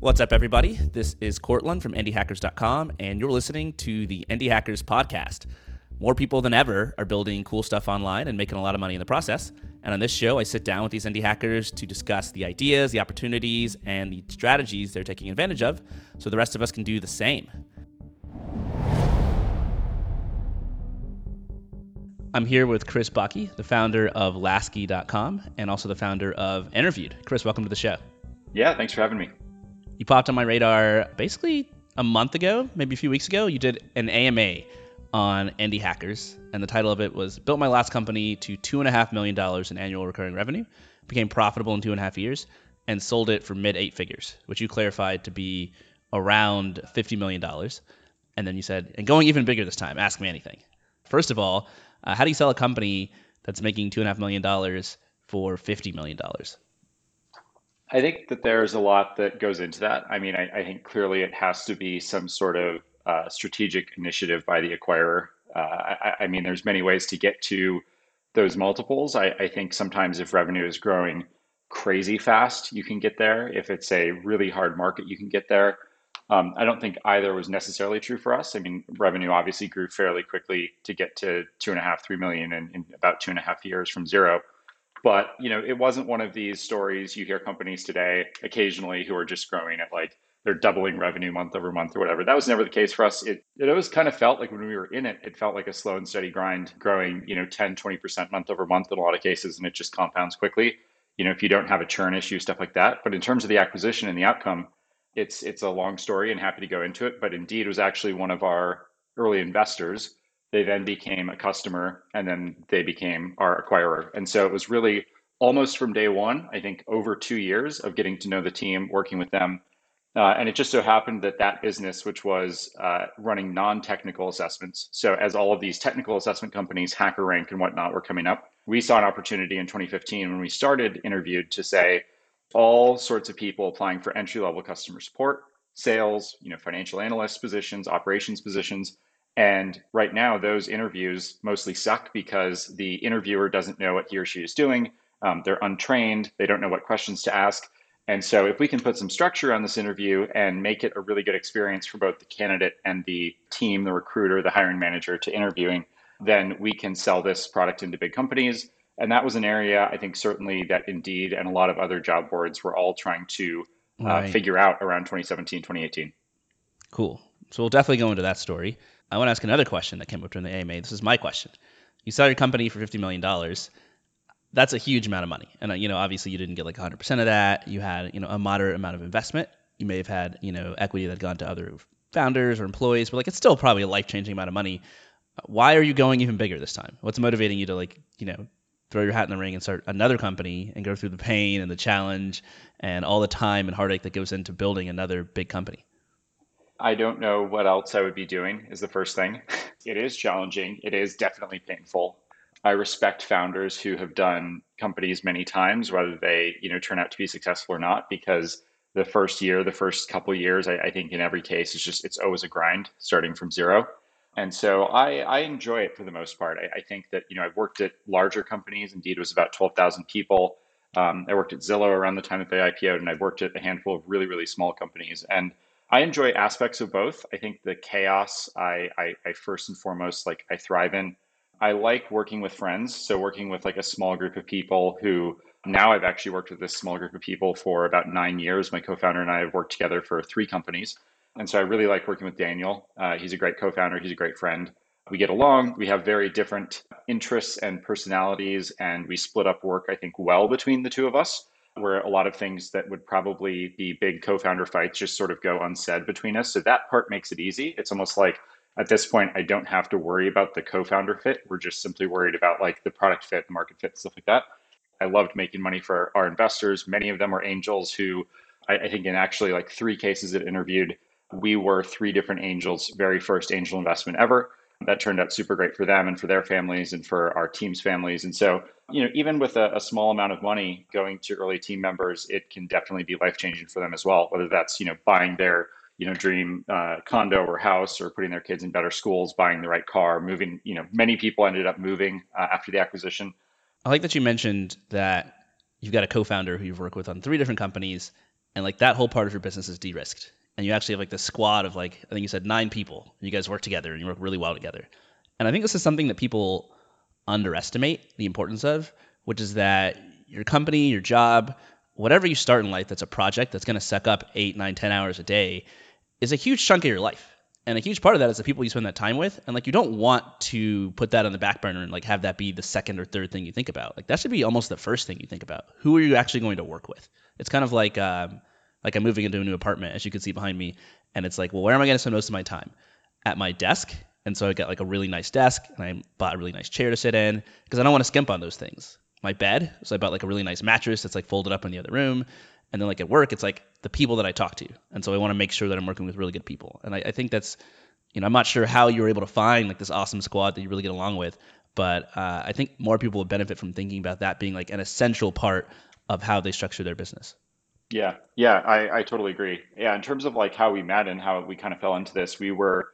What's up, everybody? This is Courtland from IndieHackers.com, and you're listening to the Indie Hackers podcast. More people than ever are building cool stuff online and making a lot of money in the process. And on this show, I sit down with these indie hackers to discuss the ideas, the opportunities, and the strategies they're taking advantage of so the rest of us can do the same. I'm here with Chris Bakke, the founder of Laskie.com and also the founder of Interviewed. Chris, welcome to the show. Yeah, thanks for having me. You popped on my radar basically a month ago, maybe a few weeks ago. You did an AMA on Indie Hackers, and the title of it was Built My Last Company to $2.5 million in annual recurring revenue, became profitable in two and a half years, and sold it for mid eight figures, which you clarified to be around $50 million. And then you said, and going even bigger this time, ask me anything. First of all, uh, how do you sell a company that's making $2.5 million for $50 million? I think that there's a lot that goes into that. I mean, I, I think clearly it has to be some sort of uh, strategic initiative by the acquirer. Uh, I, I, mean, there's many ways to get to those multiples. I, I, think sometimes if revenue is growing crazy fast, you can get there. If it's a really hard market, you can get there. Um, I don't think either was necessarily true for us. I mean, revenue obviously grew fairly quickly to get to two and a half, three million in, in about two and a half years from zero. But you know, it wasn't one of these stories you hear companies today occasionally who are just growing at like they're doubling revenue month over month or whatever. That was never the case for us. It, it always kind of felt like when we were in it, it felt like a slow and steady grind, growing, you know, 10, 20% month over month in a lot of cases, and it just compounds quickly. You know, if you don't have a churn issue, stuff like that. But in terms of the acquisition and the outcome, it's it's a long story and happy to go into it. But indeed, was actually one of our early investors. They then became a customer and then they became our acquirer. And so it was really almost from day one, I think over two years of getting to know the team, working with them, uh, and it just so happened that that business, which was uh, running non-technical assessments, so as all of these technical assessment companies, HackerRank and whatnot, were coming up, we saw an opportunity in 2015 when we started interviewed to say all sorts of people applying for entry-level customer support, sales, you know, financial analyst positions, operations positions. And right now, those interviews mostly suck because the interviewer doesn't know what he or she is doing. Um, they're untrained. They don't know what questions to ask. And so, if we can put some structure on this interview and make it a really good experience for both the candidate and the team, the recruiter, the hiring manager to interviewing, then we can sell this product into big companies. And that was an area I think certainly that Indeed and a lot of other job boards were all trying to uh, right. figure out around 2017, 2018. Cool. So we'll definitely go into that story. I want to ask another question that came up during the AMA. This is my question. You sell your company for $50 million that's a huge amount of money. And uh, you know, obviously, you didn't get like 100% of that. You had you know a moderate amount of investment. You may have had you know equity that had gone to other founders or employees, but like it's still probably a life changing amount of money. Why are you going even bigger this time? What's motivating you to like you know throw your hat in the ring and start another company and go through the pain and the challenge and all the time and heartache that goes into building another big company? I don't know what else I would be doing, is the first thing. It is challenging. It is definitely painful. I respect founders who have done companies many times, whether they you know turn out to be successful or not, because the first year, the first couple years, I, I think in every case, it's just it's always a grind starting from zero. And so I, I enjoy it for the most part. I, I think that you know I've worked at larger companies. Indeed, it was about twelve thousand people. Um, I worked at Zillow around the time that they IPO'd, and I've worked at a handful of really really small companies. And I enjoy aspects of both. I think the chaos I, I, I first and foremost like I thrive in. I like working with friends. So working with like a small group of people who now I've actually worked with this small group of people for about nine years. My co-founder and I have worked together for three companies. And so I really like working with Daniel. Uh, he's a great co-founder. He's a great friend. We get along. We have very different interests and personalities, and we split up work, I think, well between the two of us, where a lot of things that would probably be big co-founder fights just sort of go unsaid between us. So that part makes it easy. It's almost like at this point, I don't have to worry about the co-founder fit. We're just simply worried about like the product fit, the market fit, stuff like that. I loved making money for our investors. Many of them were angels who I, I think in actually like three cases that interviewed, we were three different angels, very first angel investment ever. That turned out super great for them and for their families and for our team's families. And so, you know, even with a, a small amount of money going to early team members, it can definitely be life changing for them as well. Whether that's, you know, buying their you know dream uh, condo or house or putting their kids in better schools buying the right car moving you know many people ended up moving uh, after the acquisition I like that you mentioned that you've got a co-founder who you've worked with on three different companies, and like that whole part of your business is de-risked, and you actually have like this squad of like I think you said nine people, and you guys work together and you work really well together. And I think this is something that people underestimate the importance of, which is that your company, your job, whatever you start in life that's a project that's going to suck up eight, nine, ten hours a day is a huge chunk of your life. And a huge part of that is the people you spend that time with. And like you don't want to put that on the back burner and like have that be the second or third thing you think about. Like that should be almost the first thing you think about. Who are you actually going to work with? It's kind of like um, like I'm moving into a new apartment, as you can see behind me, and it's like, well, where am I going to spend most of my time? At my desk. And so I got like a really nice desk, and I bought a really nice chair to sit in because I don't want to skimp on those things. My bed, so I bought like a really nice mattress that's like folded up in the other room. And then like at work, it's like the people that I talk to, and so I want to make sure that I'm working with really good people. And I, I think that's you know, I'm not sure how you were able to find like this awesome squad that you really get along with, but uh, I think more people would benefit from thinking about that being like an essential part of how they structure their business. Yeah, yeah, I, I totally agree. Yeah, in terms of like how we met and how we kind of fell into this, we were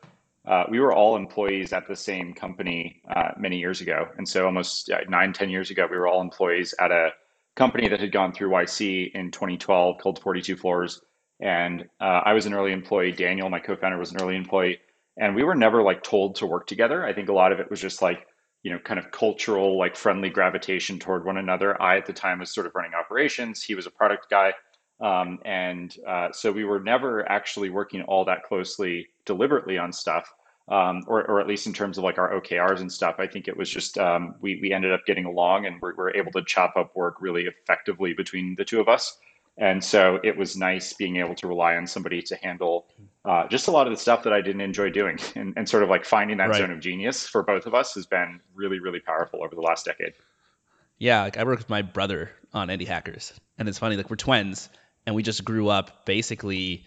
uh, we were all employees at the same company uh, many years ago, and so almost nine, ten years ago, we were all employees at a company that had gone through YC in 2012 called 42 Floors, and uh, I was an early employee. Daniel, my co-founder, was an early employee. And we were never like told to work together. I think a lot of it was just like you know kind of cultural like friendly gravitation toward one another. I at the time was sort of running operations. He was a product guy um, and uh, so we were never actually working all that closely deliberately on stuff um, or, or at least in terms of like our okrs and stuff i think it was just um, we, we ended up getting along and we were able to chop up work really effectively between the two of us and so it was nice being able to rely on somebody to handle uh, just a lot of the stuff that I didn't enjoy doing. And, and sort of like finding that right. zone of genius for both of us has been really, really powerful over the last decade. Yeah, like I work with my brother on Indie Hackers. And it's funny, like we're twins and we just grew up basically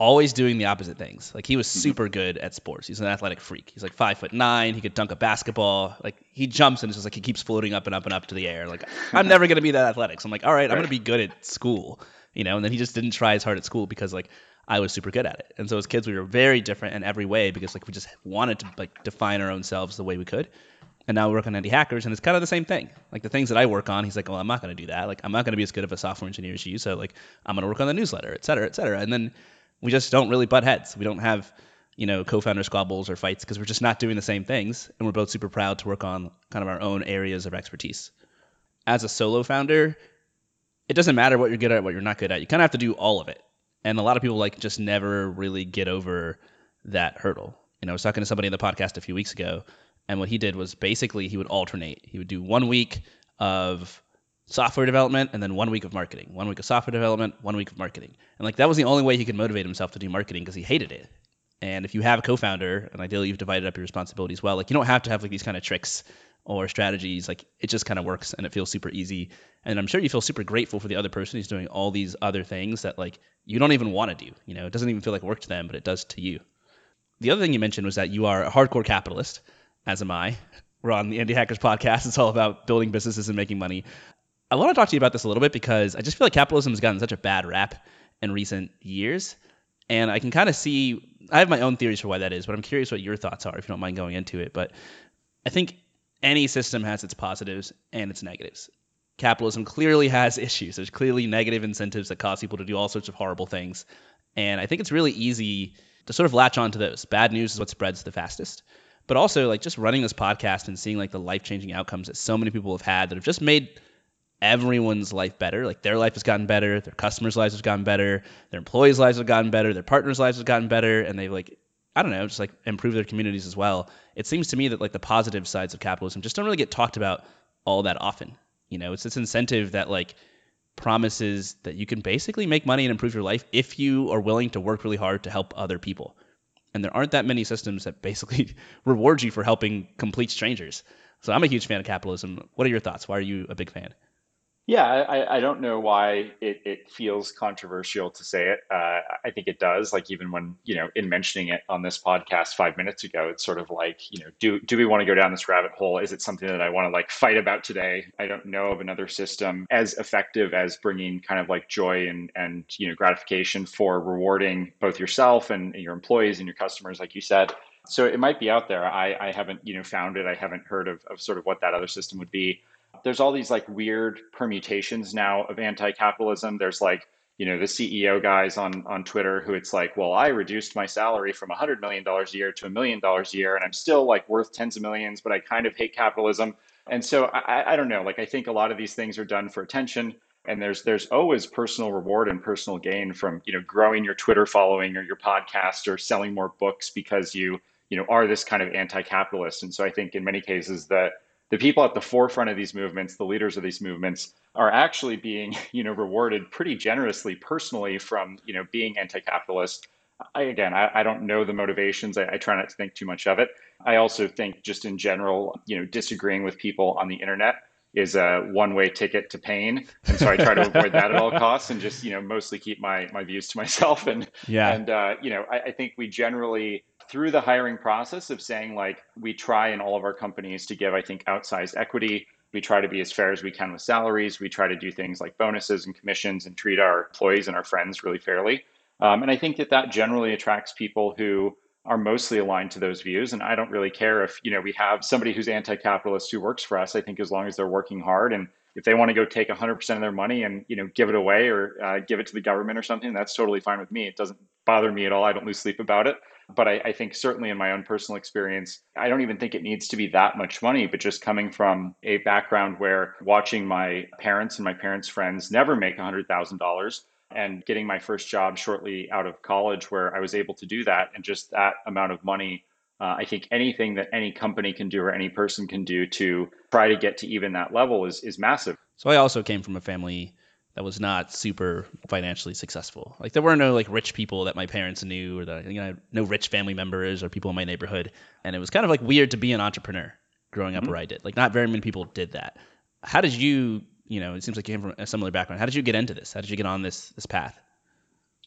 always doing the opposite things. Like he was mm-hmm. super good at sports. He's an athletic freak. He's like five foot nine. He could dunk a basketball. Like he jumps and it's just like he keeps floating up and up and up to the air. Like I'm never gonna be that athletic. So I'm like, all right, I'm gonna be good at school. You know, and then he just didn't try as hard at school because like I was super good at it. And so as kids we were very different in every way because like we just wanted to like define our own selves the way we could. And now we work on Indie Hackers and it's kind of the same thing. Like the things that I work on, he's like, well, I'm not going to do that. Like I'm not going to be as good of a software engineer as you. So like I'm going to work on the newsletter, et cetera, et cetera. And then we just don't really butt heads. We don't have, you know, co-founder squabbles or fights because we're just not doing the same things, and we're both super proud to work on kind of our own areas of expertise. As a solo founder, it doesn't matter what you're good at, what you're not good at. You kind of have to do all of it, and a lot of people like just never really get over that hurdle. You know, I was talking to somebody in the podcast a few weeks ago, and what he did was basically he would alternate. He would do one week of software development and then one week of marketing. One week of software development, one week of marketing. And like that was the only way he could motivate himself to do marketing because he hated it. And if you have a co-founder and ideally you've divided up your responsibilities well, like you don't have to have like these kind of tricks or strategies. Like it just kind of works and it feels super easy. And I'm sure you feel super grateful for the other person who's doing all these other things that like you don't even want to do. You know, it doesn't even feel like work to them, but it does to you. The other thing you mentioned was that you are a hardcore capitalist, as am I. We're on the Indie Hackers podcast. It's all about building businesses and making money. I want to talk to you about this a little bit because I just feel like capitalism has gotten such a bad rap in recent years. And I can kind of see, I have my own theories for why that is, but I'm curious what your thoughts are if you don't mind going into it. But I think any system has its positives and its negatives. Capitalism clearly has issues. There's clearly negative incentives that cause people to do all sorts of horrible things. And I think it's really easy to sort of latch onto those. Bad news is what spreads the fastest. But also, like, just running this podcast and seeing, like, the life changing outcomes that so many people have had that have just made everyone's life better. Like their life has gotten better, their customers' lives have gotten better, their employees' lives have gotten better, their partners' lives have gotten better, and they've like I don't know, just like improve their communities as well. It seems to me that like the positive sides of capitalism just don't really get talked about all that often. You know, it's this incentive that like promises that you can basically make money and improve your life if you are willing to work really hard to help other people. And there aren't that many systems that basically reward you for helping complete strangers. So I'm a huge fan of capitalism. What are your thoughts? Why are you a big fan? Yeah, I, I don't know why it, it feels controversial to say it. Uh, I think it does. Like even when you know, in mentioning it on this podcast five minutes ago, it's sort of like you know, do do we want to go down this rabbit hole? Is it something that I want to like fight about today? I don't know of another system as effective as bringing kind of like joy and and you know gratification for rewarding both yourself and your employees and your customers, like you said. So it might be out there. I, I haven't you know found it. I haven't heard of, of sort of what that other system would be there's all these like weird permutations now of anti-capitalism. There's like you know the CEO guys on on Twitter who it's like, well, I reduced my salary from hundred million dollars a year to a million dollars a year, and I'm still like worth tens of millions, but I kind of hate capitalism. And so I, I don't know. Like I think a lot of these things are done for attention, and there's there's always personal reward and personal gain from you know growing your Twitter following or your podcast or selling more books because you you know are this kind of anti-capitalist. And so I think in many cases that the people at the forefront of these movements, the leaders of these movements, are actually being, you know, rewarded pretty generously personally from, you know, being anti-capitalist. I, again, I, I don't know the motivations. I, I try not to think too much of it. I also think, just in general, you know, disagreeing with people on the internet is a one-way ticket to pain, and so I try to avoid that at all costs, and just you know, mostly keep my my views to myself. And yeah, and uh, you know, I, I think we generally through the hiring process of saying like we try in all of our companies to give i think outsized equity. We try to be as fair as we can with salaries. We try to do things like bonuses and commissions and treat our employees and our friends really fairly. Um, and i think that that generally attracts people who are mostly aligned to those views. And i don't really care if you know we have somebody who's anti-capitalist who works for us. I think as long as they're working hard and if they want to go take 100% of their money and you know give it away or uh, give it to the government or something that's totally fine with me. It doesn't bother me at all. I don't lose sleep about it but I, I, think certainly in my own personal experience, I don't even think it needs to be that much money, but just coming from a background where watching my parents and my parents' friends never make $100,000 and getting my first job shortly out of college where I was able to do that and just that amount of money. Uh, I think anything that any company can do or any person can do to try to get to even that level is, is massive. So I also came from a family that was not super financially successful. Like there were no like rich people that my parents knew or that you know no rich family members or people in my neighborhood, and it was kind of like weird to be an entrepreneur growing up mm-hmm. where I did. Like not very many people did that. How did you, you know, it seems like you came from a similar background. How did you get into this? How did you get on this this path?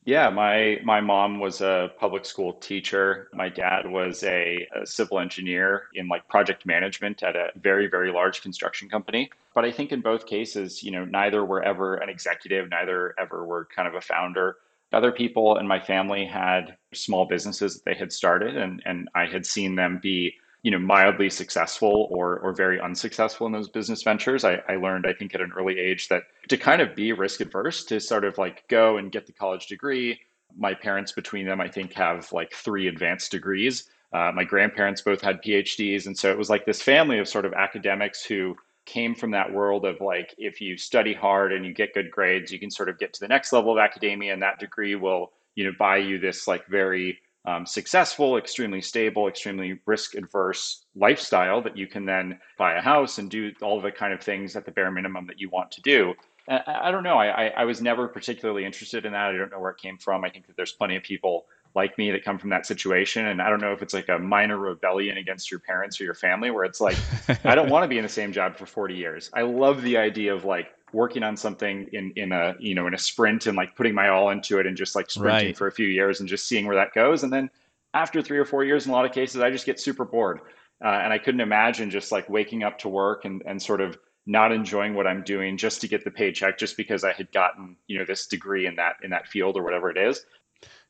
Yeah, my my mom was a public school teacher. My dad was a, a, civil engineer in like project management at a very very large construction company. But I think in both cases, you know, neither were ever an executive, neither ever were kind of a founder. Other people in my family had small businesses that they had started, and and I had seen them be you know mildly successful or or very unsuccessful in those business ventures I, I learned i think at an early age that to kind of be risk adverse to sort of like go and get the college degree my parents between them i think have like three advanced degrees. Uh, my grandparents both had phds and so it was like this family of sort of academics who came from that world of like if you study hard and you get good grades you can sort of get to the next level of academia and that degree will you know buy you this like very um, successful, extremely stable, extremely risk adverse lifestyle that you can then buy a house and do all the kind of things at the bare minimum that you want to do. I, I don't know. I, I was never particularly interested in that. I don't know where it came from. I think that there's plenty of people like me that come from that situation. And I don't know if it's like a minor rebellion against your parents or your family where it's like, I don't want to be in the same job for 40 years. I love the idea of like working on something in in a you know in a sprint and like putting my all into it and just like sprinting right. for a few years and just seeing where that goes. And then after three or four years in a lot of cases i just get super bored. Uh, and i couldn't imagine just like waking up to work and and sort of not enjoying what i'm doing just to get the paycheck just because i had gotten you know this degree in that in that field or whatever it is.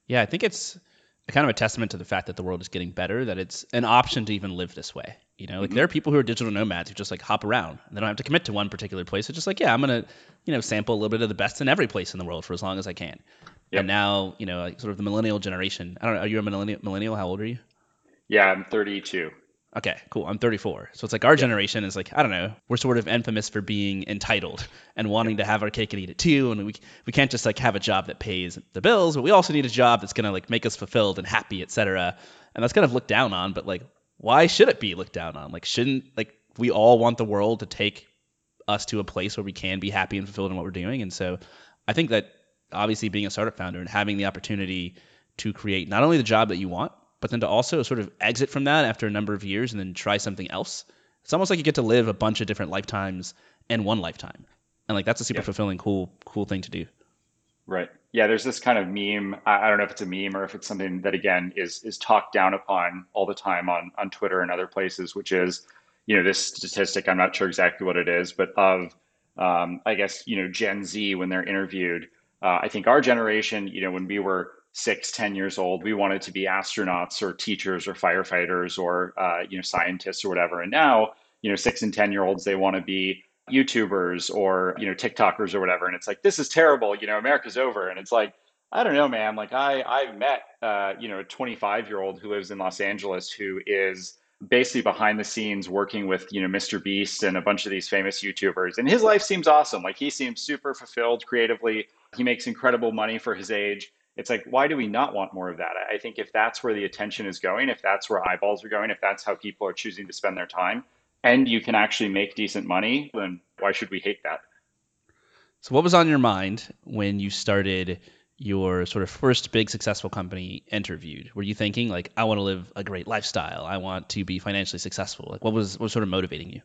Yeah i think it's kind of a testament to the fact that the world is getting better that it's an option to even live this way you know like mm-hmm. there are people who are digital nomads who just like hop around and they don't have to commit to one particular place it's just like yeah i'm gonna you know sample a little bit of the best in every place in the world for as long as i can yep. and now you know like sort of the millennial generation i don't know are you a millennial millennial how old are you yeah i'm 32 Okay, cool. I'm 34. So it's like our generation is like, I don't know, we're sort of infamous for being entitled and wanting to have our cake and eat it too. And we, we can't just like have a job that pays the bills, but we also need a job that's going to like make us fulfilled and happy, etc. And that's kind of looked down on, but like, why should it be looked down on? Like, shouldn't like we all want the world to take us to a place where we can be happy and fulfilled in what we're doing? And so I think that obviously being a startup founder and having the opportunity to create not only the job that you want, but then to also sort of exit from that after a number of years and then try something else. It's almost like you get to live a bunch of different lifetimes in one lifetime. And like that's a super yeah. fulfilling, cool, cool thing to do. Right. Yeah, there's this kind of meme. I don't know if it's a meme or if it's something that again is is talked down upon all the time on on Twitter and other places, which is, you know, this statistic. I'm not sure exactly what it is, but of, um, I guess, you know, Gen Z when they're interviewed. Uh, I think our generation, you know, when we were six, ten years old, we wanted to be astronauts or teachers or firefighters or uh, you know scientists or whatever. And now, you know, six and ten year olds they want to be YouTubers or, you know, TikTokers or whatever. And it's like, this is terrible, you know, America's over. And it's like, I don't know, man. Like I, I've met, uh, you know, a 25 year old who lives in Los Angeles who is basically behind the scenes working with, you know, Mr. Beast and a bunch of these famous YouTubers. And his life seems awesome. Like he seems super fulfilled creatively. He makes incredible money for his age. It's like, why do we not want more of that? I think if that's where the attention is going, if that's where eyeballs are going, if that's how people are choosing to spend their time, and you can actually make decent money, then why should we hate that? So, what was on your mind when you started your sort of first big successful company interviewed? Were you thinking like, I want to live a great lifestyle, I want to be financially successful? Like, what was what was sort of motivating you?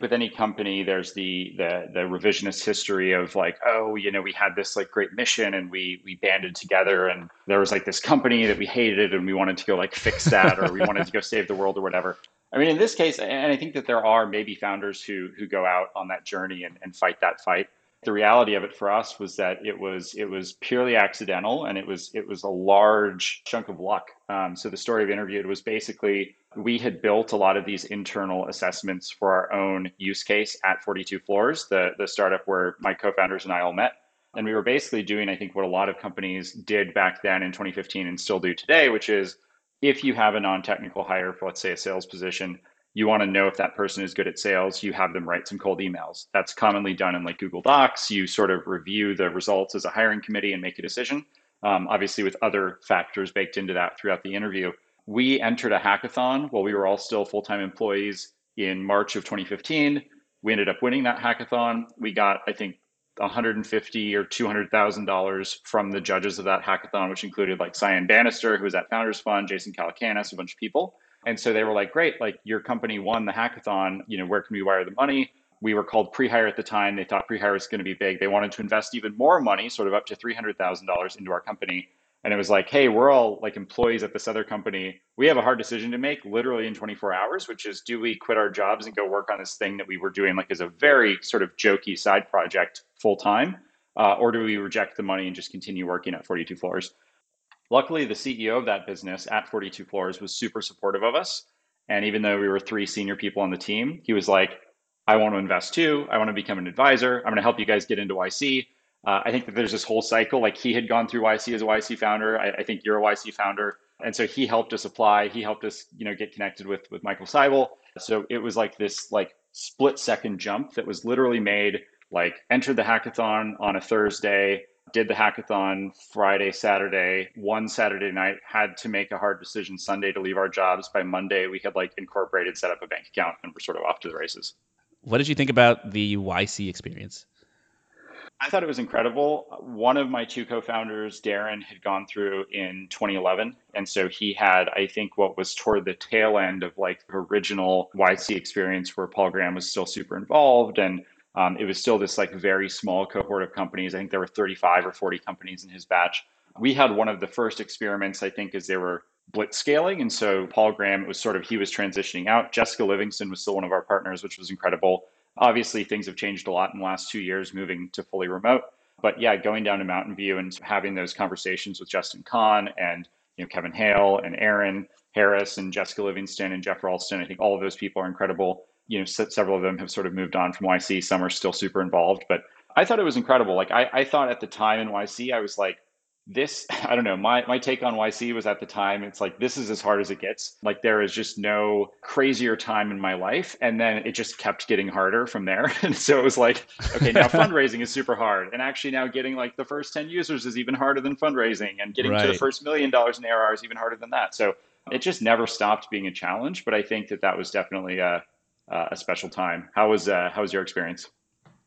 with any company, there's the, the the revisionist history of like, oh, you know, we had this like great mission and we we banded together and there was like this company that we hated and we wanted to go like fix that or we wanted to go save the world or whatever. I mean, in this case, and I think that there are maybe founders who who go out on that journey and, and fight that fight. The reality of it for us was that it was it was purely accidental and it was it was a large chunk of luck. Um, so the story of interviewed was basically we had built a lot of these internal assessments for our own use case at 42 Floors, the, the startup where my co founders and I all met. And we were basically doing, I think, what a lot of companies did back then in 2015 and still do today, which is if you have a non technical hire for, let's say, a sales position, you want to know if that person is good at sales, you have them write some cold emails. That's commonly done in like Google Docs. You sort of review the results as a hiring committee and make a decision, um, obviously, with other factors baked into that throughout the interview we entered a hackathon while we were all still full time employees in March of 2015. We ended up winning that hackathon. We got, I think, 150 or 200 thousand dollars from the judges of that hackathon, which included like Cyan Bannister, who was at Founders Fund, Jason Calacanis, a bunch of people. And so they were like, "Great! Like your company won the hackathon. You know, where can we wire the money?" We were called pre-hire at the time. They thought pre-hire was going to be big. They wanted to invest even more money, sort of up to three hundred thousand dollars, into our company and it was like hey we're all like employees at this other company. We have a hard decision to make literally in 24 hours which is do we quit our jobs and go work on this thing that we were doing like as a very sort of jokey side project full time uh, or do we reject the money and just continue working at 42 floors? Luckily the ceo of that business at 42 floors was super supportive of us. And even though we were three senior people on the team he was like i want to invest too. I want to become an advisor. I'm going to help you guys get into yc uh, I think that there's this whole cycle. Like he had gone through YC as a YC founder. I, I, think you're a YC founder, and so he helped us apply. He helped us, you know, get connected with with Michael Seibel. So it was like this like split second jump that was literally made. Like entered the hackathon on a Thursday, did the hackathon Friday, Saturday, one Saturday night, had to make a hard decision Sunday to leave our jobs. By Monday, we had like incorporated, set up a bank account, and we're sort of off to the races. What did you think about the YC experience? I thought it was incredible. One of my two co-founders, Darren, had gone through in 2011, and so he had, I think, what was toward the tail end of like the original YC experience, where Paul Graham was still super involved, and um, it was still this like very small cohort of companies. I think there were 35 or 40 companies in his batch. We had one of the first experiments, I think, as they were blitz scaling, and so Paul Graham it was sort of he was transitioning out. Jessica Livingston was still one of our partners, which was incredible. Obviously, things have changed a lot in the last two years, moving to fully remote. But yeah, going down to Mountain View and having those conversations with Justin Kan and you know Kevin Hale and Aaron Harris and Jessica Livingston and Jeff Ralston, I think all of those people are incredible. You know, several of them have sort of moved on from YC. Some are still super involved, but I thought it was incredible. Like I, I thought at the time in YC, I was like, this i don't know my my take on yc was at the time it's like this is as hard as it gets. Like there is just no crazier time in my life and then it just kept getting harder from there. And so it was like okay now fundraising is super hard. And actually now getting like the first 10 users is even harder than fundraising and getting right. to the first million dollars in arr is even harder than that. So it just never stopped being a challenge but i think that that was definitely a, a special time. How was uh, how was your experience?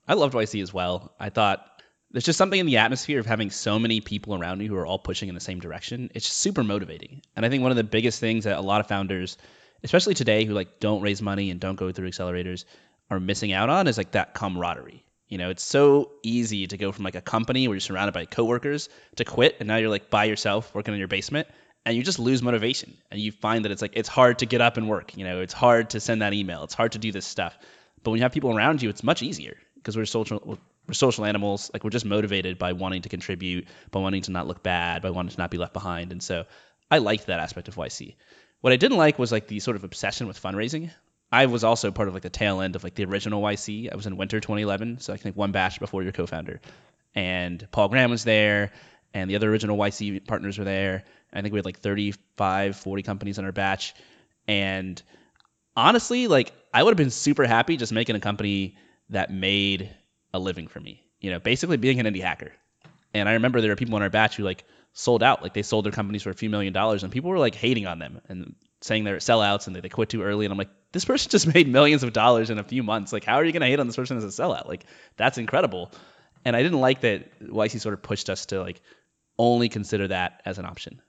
I loved yc as well. I thought there's just something in the atmosphere of having so many people around you who are all pushing in the same direction. It's super motivating. And I think one of the biggest things that a lot of founders, especially today, who like don't raise money and don't go through accelerators, are missing out on is like that camaraderie. You know, it's so easy to go from like a company where you're surrounded by coworkers to quit, and now you're like by yourself working in your basement, and you just lose motivation, and you find that it's like it's hard to get up and work. You know, it's hard to send that email, it's hard to do this stuff. But when you have people around you, it's much easier because we're social we're social animals. Like we're just motivated by wanting to contribute, by wanting to not look bad, by wanting to not be left behind. And so I liked that aspect of YC. What I didn't like was like the sort of obsession with fundraising. I was also part of like the tail end of like the original YC. I was in winter 2011, so I think one batch before your co-founder. And Paul Graham was there, and the other original YC partners were there. I think we had like 35, 40 companies in our batch. And honestly, like I would have been super happy just making a company that made a living for me. You know, basically being an indie hacker. And I remember there were people in our batch who like sold out, like they sold their companies for a few million dollars, and people were like hating on them and saying they're sellouts and they, they quit too early. And I'm like, this person just made millions of dollars in a few months. Like, how are you gonna hate on this person as a sellout? Like, that's incredible. And I didn't like that YC sort of pushed us to like only consider that as an option.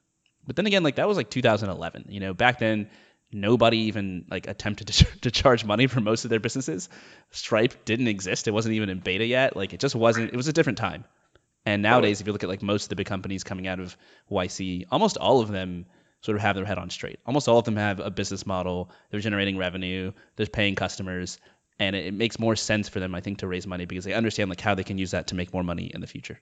But then again, like that was like 2011. You know, back then nobody even like attempted to, to charge money for most of their businesses. Stripe didn't exist. It wasn't even in beta yet. Like it just wasn't. It was a different time. And nowadays, if you look at like most of the big companies coming out of YC, almost all of them sort of have their head on straight. Almost all of them have a business model. They're generating revenue. They're paying customers, and it, it makes more sense for them, I think, to raise money because they understand like how they can use that to make more money in the future.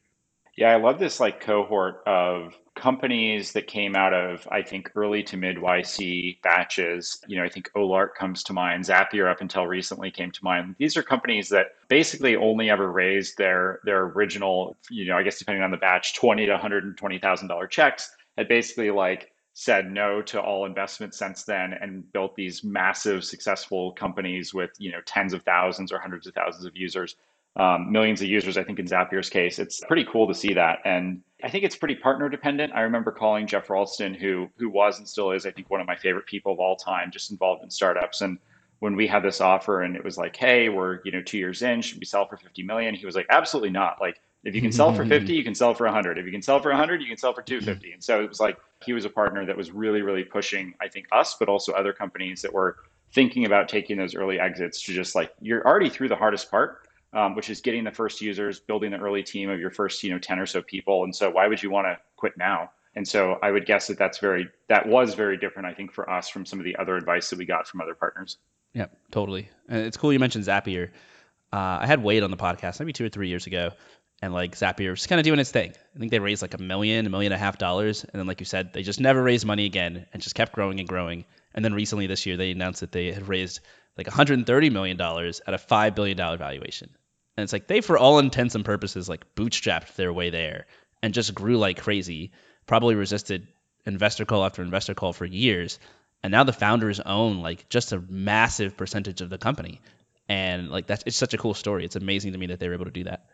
Yeah, I love this like cohort of companies that came out of, I think, early to mid YC batches. You know, I think Olark comes to mind, Zapier up until recently came to mind. These are companies that basically only ever raised their their original, you know, I guess depending on the batch, twenty to hundred and twenty thousand dollar checks. Had basically like said no to all investment since then and built these massive successful companies with you know tens of thousands or hundreds of thousands of users um, millions of users, I think in Zapier's case. It's pretty cool to see that. And I think it's pretty partner dependent. I remember calling Jeff Ralston, who who was and still is, I think, one of my favorite people of all time, just involved in startups. And when we had this offer and it was like, hey, we're, you know, two years in, should we sell for 50 million? He was like, absolutely not. Like, if you can sell for 50, you can sell for 100. If you can sell for 100, you can sell for 250. And so it was like he was a partner that was really, really pushing, I think, us, but also other companies that were thinking about taking those early exits to just like, you're already through the hardest part um, which is getting the first users, building the early team of your first, you know, 10 or so people. And so why would you want to quit now? And so I would guess that that's very, that was very different, I think, for us from some of the other advice that we got from other partners. Yeah, totally. And it's cool you mentioned Zapier. Uh, I had Wade on the podcast maybe two or three years ago, and like Zapier was kind of doing its thing. I think they raised like a million, a million and a half dollars, and then like you said, they just never raised money again and just kept growing and growing. And then recently this year, they announced that they had raised like 130 million dollars at a five billion dollar valuation. And it's like they, for all intents and purposes, like bootstrapped their way there and just grew like crazy. Probably resisted investor call after investor call for years. And now the founders own like just a massive percentage of the company. And like that's it's such a cool story. It's amazing to me that they were able to do that.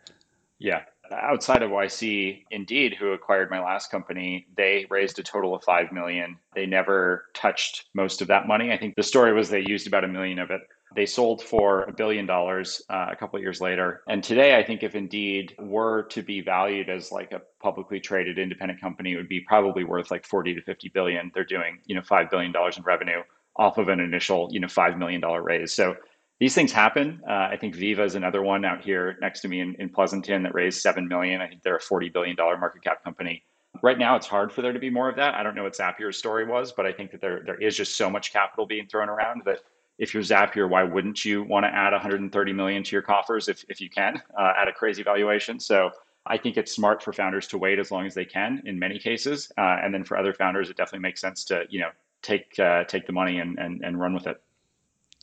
Yeah. Outside of YC, Indeed, who acquired my last company, they raised a total of five million. They never touched most of that money. I think the story was they used about a million of it they sold for a billion dollars uh, a couple of years later. And today, I think if Indeed were to be valued as like a publicly traded independent company, it would be probably worth like 40 to 50 billion. They're doing, you know, $5 billion in revenue off of an initial, you know, $5 million raise. So these things happen. Uh, I think Veeva is another one out here next to me in, in Pleasanton that raised 7 million. I think they're a $40 billion market cap company. Right now, it's hard for there to be more of that. I don't know what Zapier's story was, but I think that there, there is just so much capital being thrown around that if you're Zapier, why wouldn't you want to add 130 million to your coffers if, if you can uh, at a crazy valuation? So I think it's smart for founders to wait as long as they can in many cases, uh, and then for other founders, it definitely makes sense to you know take uh, take the money and, and and run with it.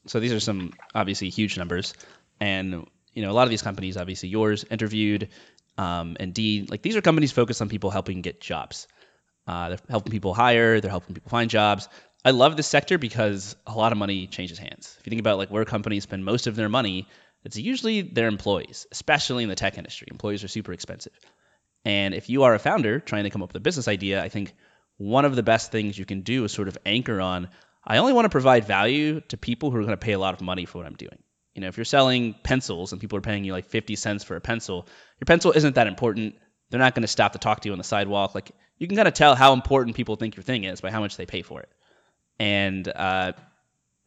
So these are some obviously huge numbers, and you know a lot of these companies, obviously yours, interviewed, um, Indeed, like these are companies focused on people helping get jobs. Uh, they're helping people hire, they're helping people find jobs. I love this sector because a lot of money changes hands. If you think about like where companies spend most of their money, it's usually their employees, especially in the tech industry. Employees are super expensive. And if you are a founder trying to come up with a business idea, I think one of the best things you can do is sort of anchor on I only want to provide value to people who are going to pay a lot of money for what I'm doing. You know, if you're selling pencils and people are paying you like 50 cents for a pencil, your pencil isn't that important. They're not going to stop to talk to you on the sidewalk. Like you can kind of tell how important people think your thing is by how much they pay for it. And uh,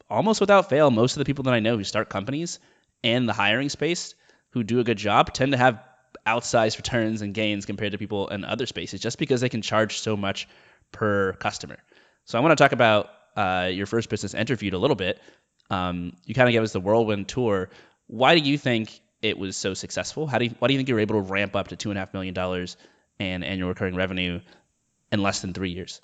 almost without fail, most of the people that I know who start companies and the hiring space who do a good job tend to have outsized returns and gains compared to people in other spaces just because they can charge so much per customer. So I want to talk about uh, your first business interviewed a little bit. Um, you kind of gave us the whirlwind tour. Why do you think it was so successful? How do you, why do you think you were able to ramp up to two and a half million dollars and annual recurring revenue in less than three years?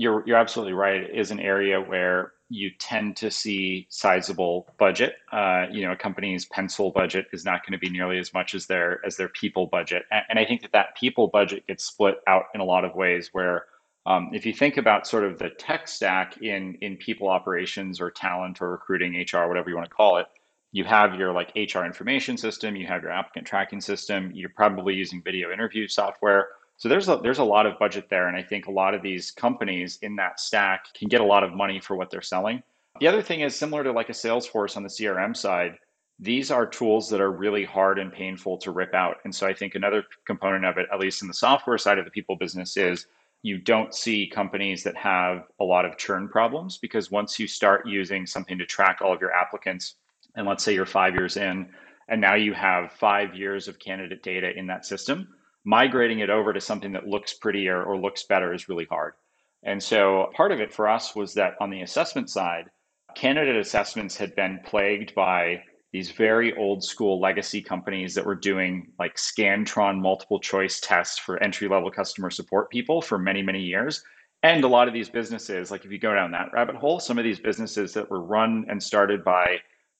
You're you're absolutely right. It is an area where you tend to see sizable budget. Uh, you know, a company's pencil budget is not going to be nearly as much as their as their people budget, and, and I think that that people budget gets split out in a lot of ways. Where um, if you think about sort of the tech stack in in people operations or talent or recruiting, HR, whatever you want to call it, you have your like HR information system, you have your applicant tracking system, you're probably using video interview software so there's a there's a lot of budget there, and I think a lot of these companies in that stack can get a lot of money for what they're selling. The other thing is similar to like a Salesforce on the CRM side. These are tools that are really hard and painful to rip out. And so I think another component of it, at least in the software side of the people business, is you don't see companies that have a lot of churn problems because once you start using something to track all of your applicants, and let's say you're five years in, and now you have five years of candidate data in that system, migrating it over to something that looks prettier or looks better is really hard. And so part of it for us was that on the assessment side, candidate assessments had been plagued by these very old school legacy companies that were doing like Scantron multiple choice tests for entry level customer support people for many, many years. And a lot of these businesses, like if you go down that rabbit hole, some of these businesses that were run and started by,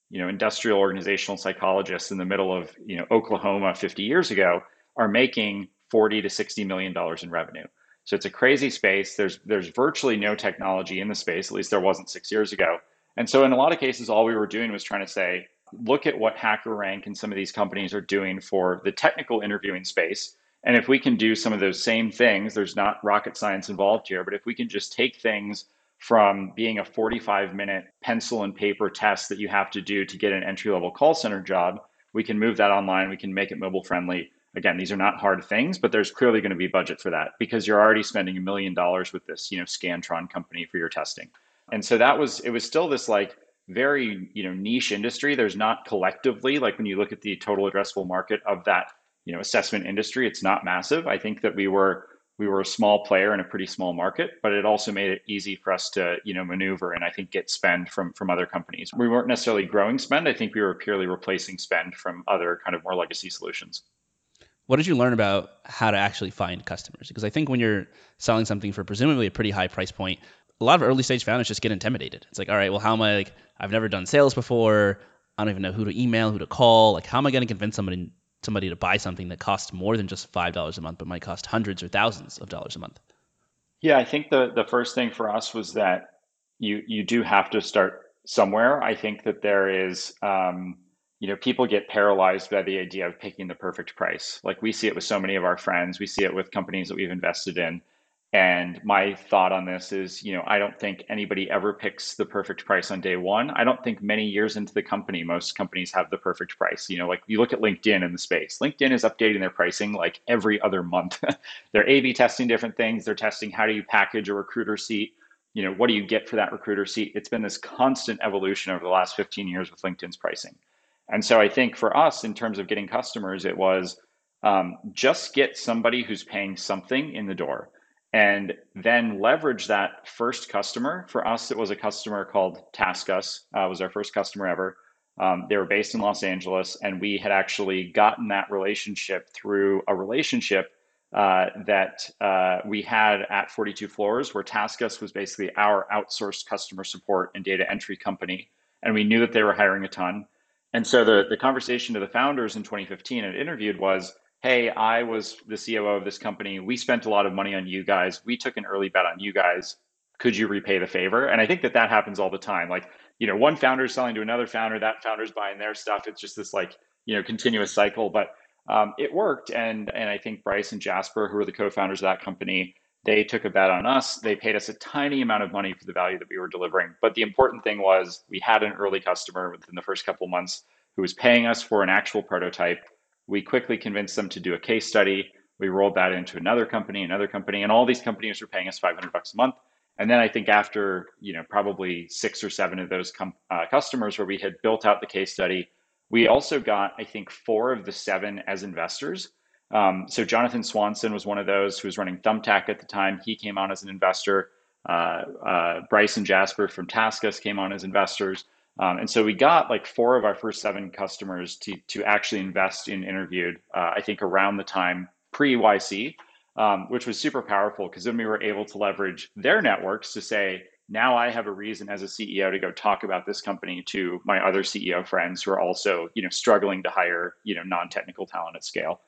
you know, industrial organizational psychologists in the middle of, you know, Oklahoma 50 years ago, are making 40 to 60 million dollars in revenue. So it's a crazy space. There's there's virtually no technology in the space, at least there wasn't 6 years ago. And so in a lot of cases all we were doing was trying to say look at what HackerRank and some of these companies are doing for the technical interviewing space. And if we can do some of those same things, there's not rocket science involved here, but if we can just take things from being a 45 minute pencil and paper test that you have to do to get an entry level call center job, we can move that online, we can make it mobile friendly, again these are not hard things but there's clearly going to be budget for that because you're already spending a million dollars with this you know scantron company for your testing. And so that was it was still this like very you know niche industry. There's not collectively like when you look at the total addressable market of that you know assessment industry it's not massive. I think that we were we were a small player in a pretty small market but it also made it easy for us to you know maneuver and i think get spend from from other companies. We weren't necessarily growing spend. I think we were purely replacing spend from other kind of more legacy solutions what did you learn about how to actually find customers? Because I think when you're selling something for presumably a pretty high price point, a lot of early stage founders just get intimidated. It's like, all right, well, how am I like, I've never done sales before. I don't even know who to email, who to call. Like, how am I going to convince somebody somebody to buy something that costs more than just five dollars a month, but might cost hundreds or thousands of dollars a month? Yeah, I think the the first thing for us was that you you do have to start somewhere. I think that there is um, you know, people get paralyzed by the idea of picking the perfect price. Like we see it with so many of our friends, we see it with companies that we've invested in. And my thought on this is, you know, I don't think anybody ever picks the perfect price on day one. I don't think many years into the company, most companies have the perfect price. You know, like you look at LinkedIn in the space, LinkedIn is updating their pricing like every other month. They're A B testing different things. They're testing how do you package a recruiter seat? You know, what do you get for that recruiter seat? It's been this constant evolution over the last 15 years with LinkedIn's pricing. And so I think for us, in terms of getting customers, it was um, just get somebody who's paying something in the door and then leverage that first customer. For us, it was a customer called TaskUs, uh, was our first customer ever. Um, they were based in Los Angeles, and we had actually gotten that relationship through a relationship uh, that uh, we had at 42 Floors, where TaskUs was basically our outsourced customer support and data entry company. And we knew that they were hiring a ton. And so the, the conversation to the founders in 2015 and interviewed was, hey, I was the COO of this company. We spent a lot of money on you guys. We took an early bet on you guys. Could you repay the favor? And I think that that happens all the time. Like, you know, one founder is selling to another founder, that founder's buying their stuff. It's just this like, you know, continuous cycle. But um, it worked. And, and I think Bryce and Jaspar, who are the co-founders of that company, they took a bet on us. They paid us a tiny amount of money for the value that we were delivering. But the important thing was we had an early customer within the first couple months who was paying us for an actual prototype. We quickly convinced them to do a case study. We rolled that into another company, another company, and all these companies were paying us 500 bucks a month. And then I think after you know probably six or seven of those com- uh, customers where we had built out the case study, we also got I think four of the seven as investors. Um, so Jonathan Swanson was one of those who was running Thumbtack at the time. He came on as an investor. Uh, uh, Bryce and Jaspar from TaskUs came on as investors. Um, and so we got like four of our first seven customers to, to actually invest in Interviewed, uh, I think around the time pre YC, um, which was super powerful because then we were able to leverage their networks to say, now I have a reason as a CEO to go talk about this company to my other CEO friends who are also, you know, struggling to hire, you know, non-technical talent at scale.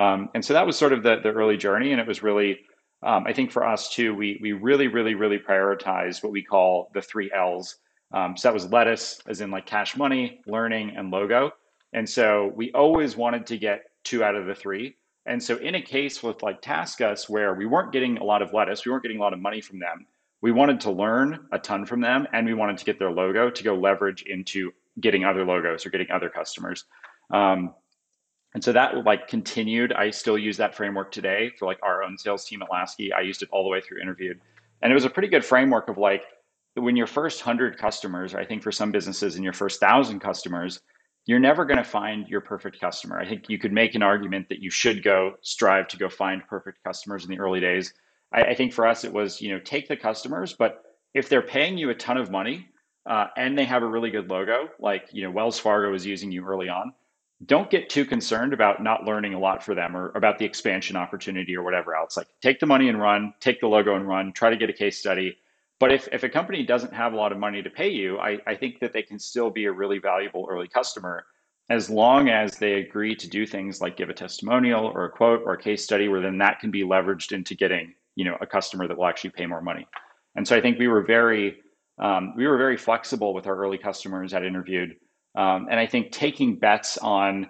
Um, and so that was sort of the, the early journey. And it was really, um, I think for us too, we, we really, really, really prioritized what we call the three L's. Um, so that was lettuce, as in like cash money, learning, and logo. And so we always wanted to get two out of the three. And so in a case with like TaskUs, where we weren't getting a lot of lettuce, we weren't getting a lot of money from them, we wanted to learn a ton from them and we wanted to get their logo to go leverage into getting other logos or getting other customers. Um, and so that like continued. I still use that framework today for like our own sales team at Laskie. I used it all the way through interviewed. And it was a pretty good framework of like when your first hundred customers, I think for some businesses in your first thousand customers, you're never going to find your perfect customer. I think you could make an argument that you should go strive to go find perfect customers in the early days. I, I think for us, it was, you know, take the customers, but if they're paying you a ton of money uh, and they have a really good logo, like, you know, Wells Fargo was using you early on, don't get too concerned about not learning a lot for them or about the expansion opportunity or whatever else. Like take the money and run, take the logo and run, try to get a case study. But if, if a company doesn't have a lot of money to pay you, I, I think that they can still be a really valuable early customer as long as they agree to do things like give a testimonial or a quote or a case study where then that can be leveraged into getting you know a customer that will actually pay more money. And so I think we were very um, we were very flexible with our early customers that interviewed, um, and I think taking bets on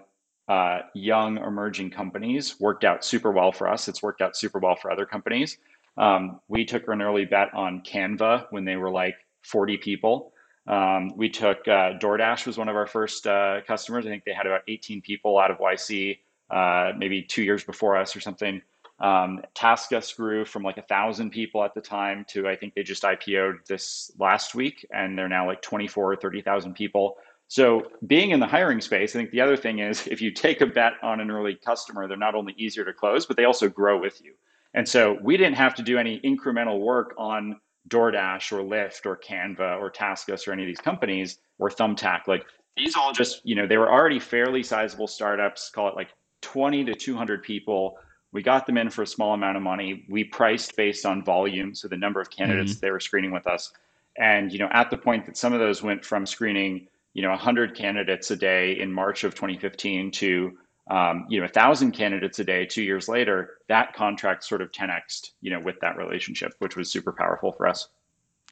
uh, young emerging companies worked out super well for us. It's worked out super well for other companies. Um, we took an early bet on Canva when they were like 40 people. Um, we took uh, DoorDash was one of our first uh, customers. I think they had about 18 people out of YC, uh, maybe two years before us or something. Um, TaskUs grew from like a thousand people at the time to I think they just IPO'd this last week and they're now like 24 or 30,000 people. So being in the hiring space, I think the other thing is if you take a bet on an early customer, they're not only easier to close, but they also grow with you. And so we didn't have to do any incremental work on DoorDash or Lyft or Canva or TaskUs or any of these companies or Thumbtack. Like these all just, you know, they were already fairly sizable startups, call it like 20 to 200 people we got them in for a small amount of money. We priced based on volume, so the number of candidates mm-hmm. they were screening with us. And you know, at the point that some of those went from screening, you know, 100 candidates a day in March of 2015 to um, you know, a thousand candidates a day two years later, that contract sort of 10x, you know, with that relationship, which was super powerful for us.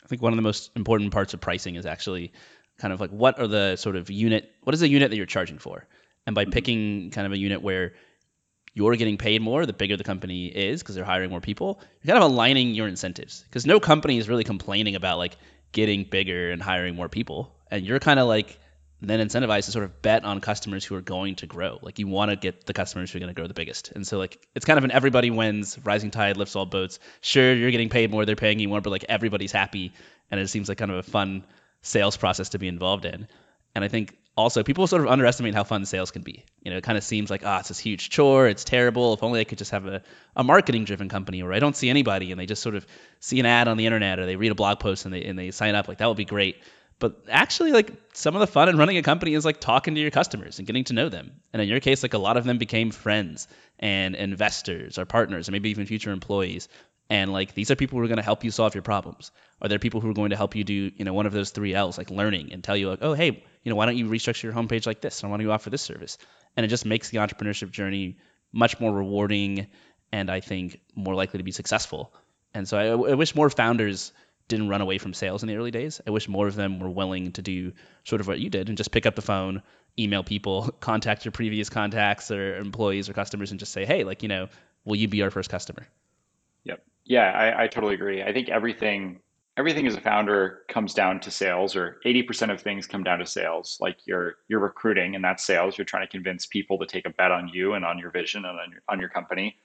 I think one of the most important parts of pricing is actually kind of like what are the sort of unit, what is the unit that you're charging for? And by mm-hmm. picking kind of a unit where you're getting paid more the bigger the company is because they're hiring more people. You're kind of aligning your incentives because no company is really complaining about like getting bigger and hiring more people. And you're kind of like then incentivized to sort of bet on customers who are going to grow. Like you want to get the customers who are going to grow the biggest. And so like it's kind of an everybody wins, rising tide lifts all boats. Sure, you're getting paid more, they're paying you more, but like everybody's happy, and it seems like kind of a fun sales process to be involved in. And I think also people sort of underestimate how fun sales can be. You know, it kind of seems like, ah, oh, it's this huge chore, it's terrible. If only I could just have a, a marketing driven company where I don't see anybody and they just sort of see an ad on the internet or they read a blog post and they and they sign up. Like that would be great. But actually, like some of the fun in running a company is like talking to your customers and getting to know them. And in your case, like a lot of them became friends and investors or partners and maybe even future employees. And like these are people who are going to help you solve your problems. Are there people who are going to help you do, you know, one of those three L's, like learning and tell you like, oh, hey, you know, why don't you restructure your homepage like this? And why don't you offer this service? And it just makes the entrepreneurship journey much more rewarding and I think more likely to be successful. And so I, I wish more founders didn't run away from sales in the early days. I wish more of them were willing to do sort of what you did and just pick up the phone, email people, contact your previous contacts or employees or customers and just say, hey, like, you know, will you be our first customer? Yep. Yeah, I, I totally agree. I think everything everything as a founder comes down to sales or 80% of things come down to sales like you're you're recruiting and that's sales you're trying to convince people to take a bet on you and on your vision and on your, on your company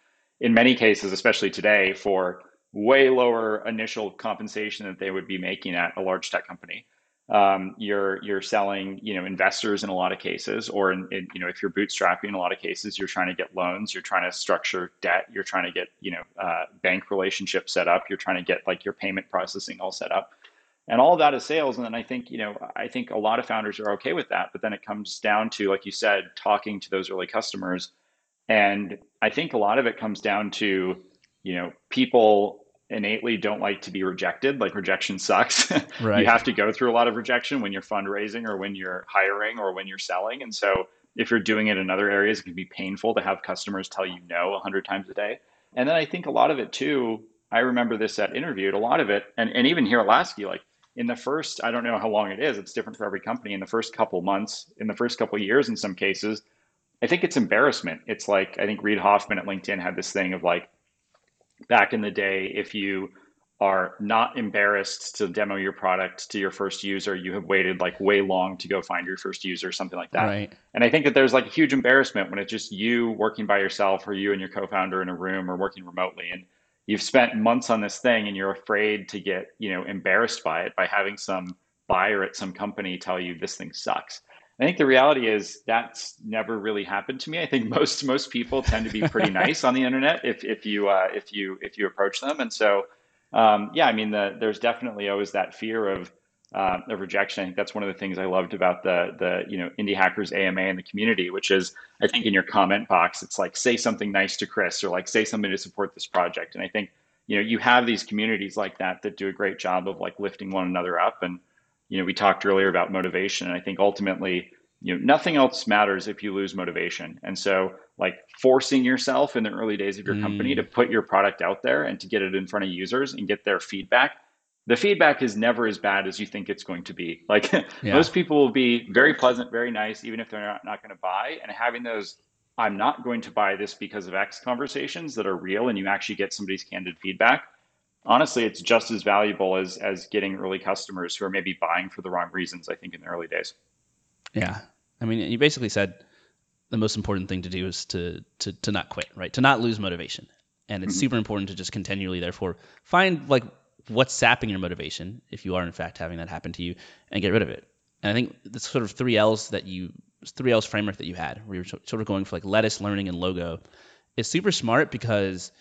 in many cases especially today for way lower initial compensation that they would be making at a large tech company. Um, you're you're selling you know investors in a lot of cases or in, in, you know if you're bootstrapping in a lot of cases you're trying to get loans you're trying to structure debt you're trying to get you know uh, bank relationships set up you're trying to get like your payment processing all set up. And all that is sales and then i think you know i think a lot of founders are okay with that but then it comes down to like you said talking to those early customers. And i think a lot of it comes down to you know people innately don't like to be rejected. Like rejection sucks. Right. you have to go through a lot of rejection when you're fundraising or when you're hiring or when you're selling. And so if you're doing it in other areas, it can be painful to have customers tell you no a hundred times a day. And then I think a lot of it too, I remember this at interviewed, a lot of it, and, and even here at Laskie, like in the first, I don't know how long it is, it's different for every company. In the first couple months, in the first couple years, in some cases, I think it's embarrassment. It's like I think Reid Hoffman at LinkedIn had this thing of like back in the day, if you are not embarrassed to demo your product to your first user, you have waited like way long to go find your first user, something like that. Right. And I think that there's like a huge embarrassment when it's just you working by yourself or you and your co-founder in a room or working remotely and you've spent months on this thing and you're afraid to get, you know, embarrassed by it by having some buyer at some company tell you this thing sucks. I think the reality is that's never really happened to me. I think most most people tend to be pretty nice on the internet if if you uh, if you if you approach them, and so um, yeah, I mean, the, there's definitely always that fear of uh, of rejection. I think that's one of the things I loved about the the you know indie hackers AMA and the community, which is I think in your comment box, it's like say something nice to Chris or like say something to support this project. And I think you know you have these communities like that that do a great job of like lifting one another up. And you know we talked earlier about motivation, and I think ultimately you know nothing else matters if you lose motivation. And so like forcing yourself in the early days of your mm. company to put your product out there and to get it in front of users and get their feedback the feedback is never as bad as you think it's going to be like yeah. most people will be very pleasant very nice even if they're not, not going to buy and having those i'm not going to buy this because of x conversations that are real and you actually get somebody's candid feedback honestly it's just as valuable as as getting early customers who are maybe buying for the wrong reasons i think in the early days yeah i mean you basically said the most important thing to do is to to to not quit, right? To not lose motivation. And it's mm-hmm. super important to just continually therefore find like what's sapping your motivation if you are in fact having that happen to you and get rid of it. And I think the sort of three L's that you three L's framework that you had, where you're sort of going for like lettuce, learning, and logo, is super smart because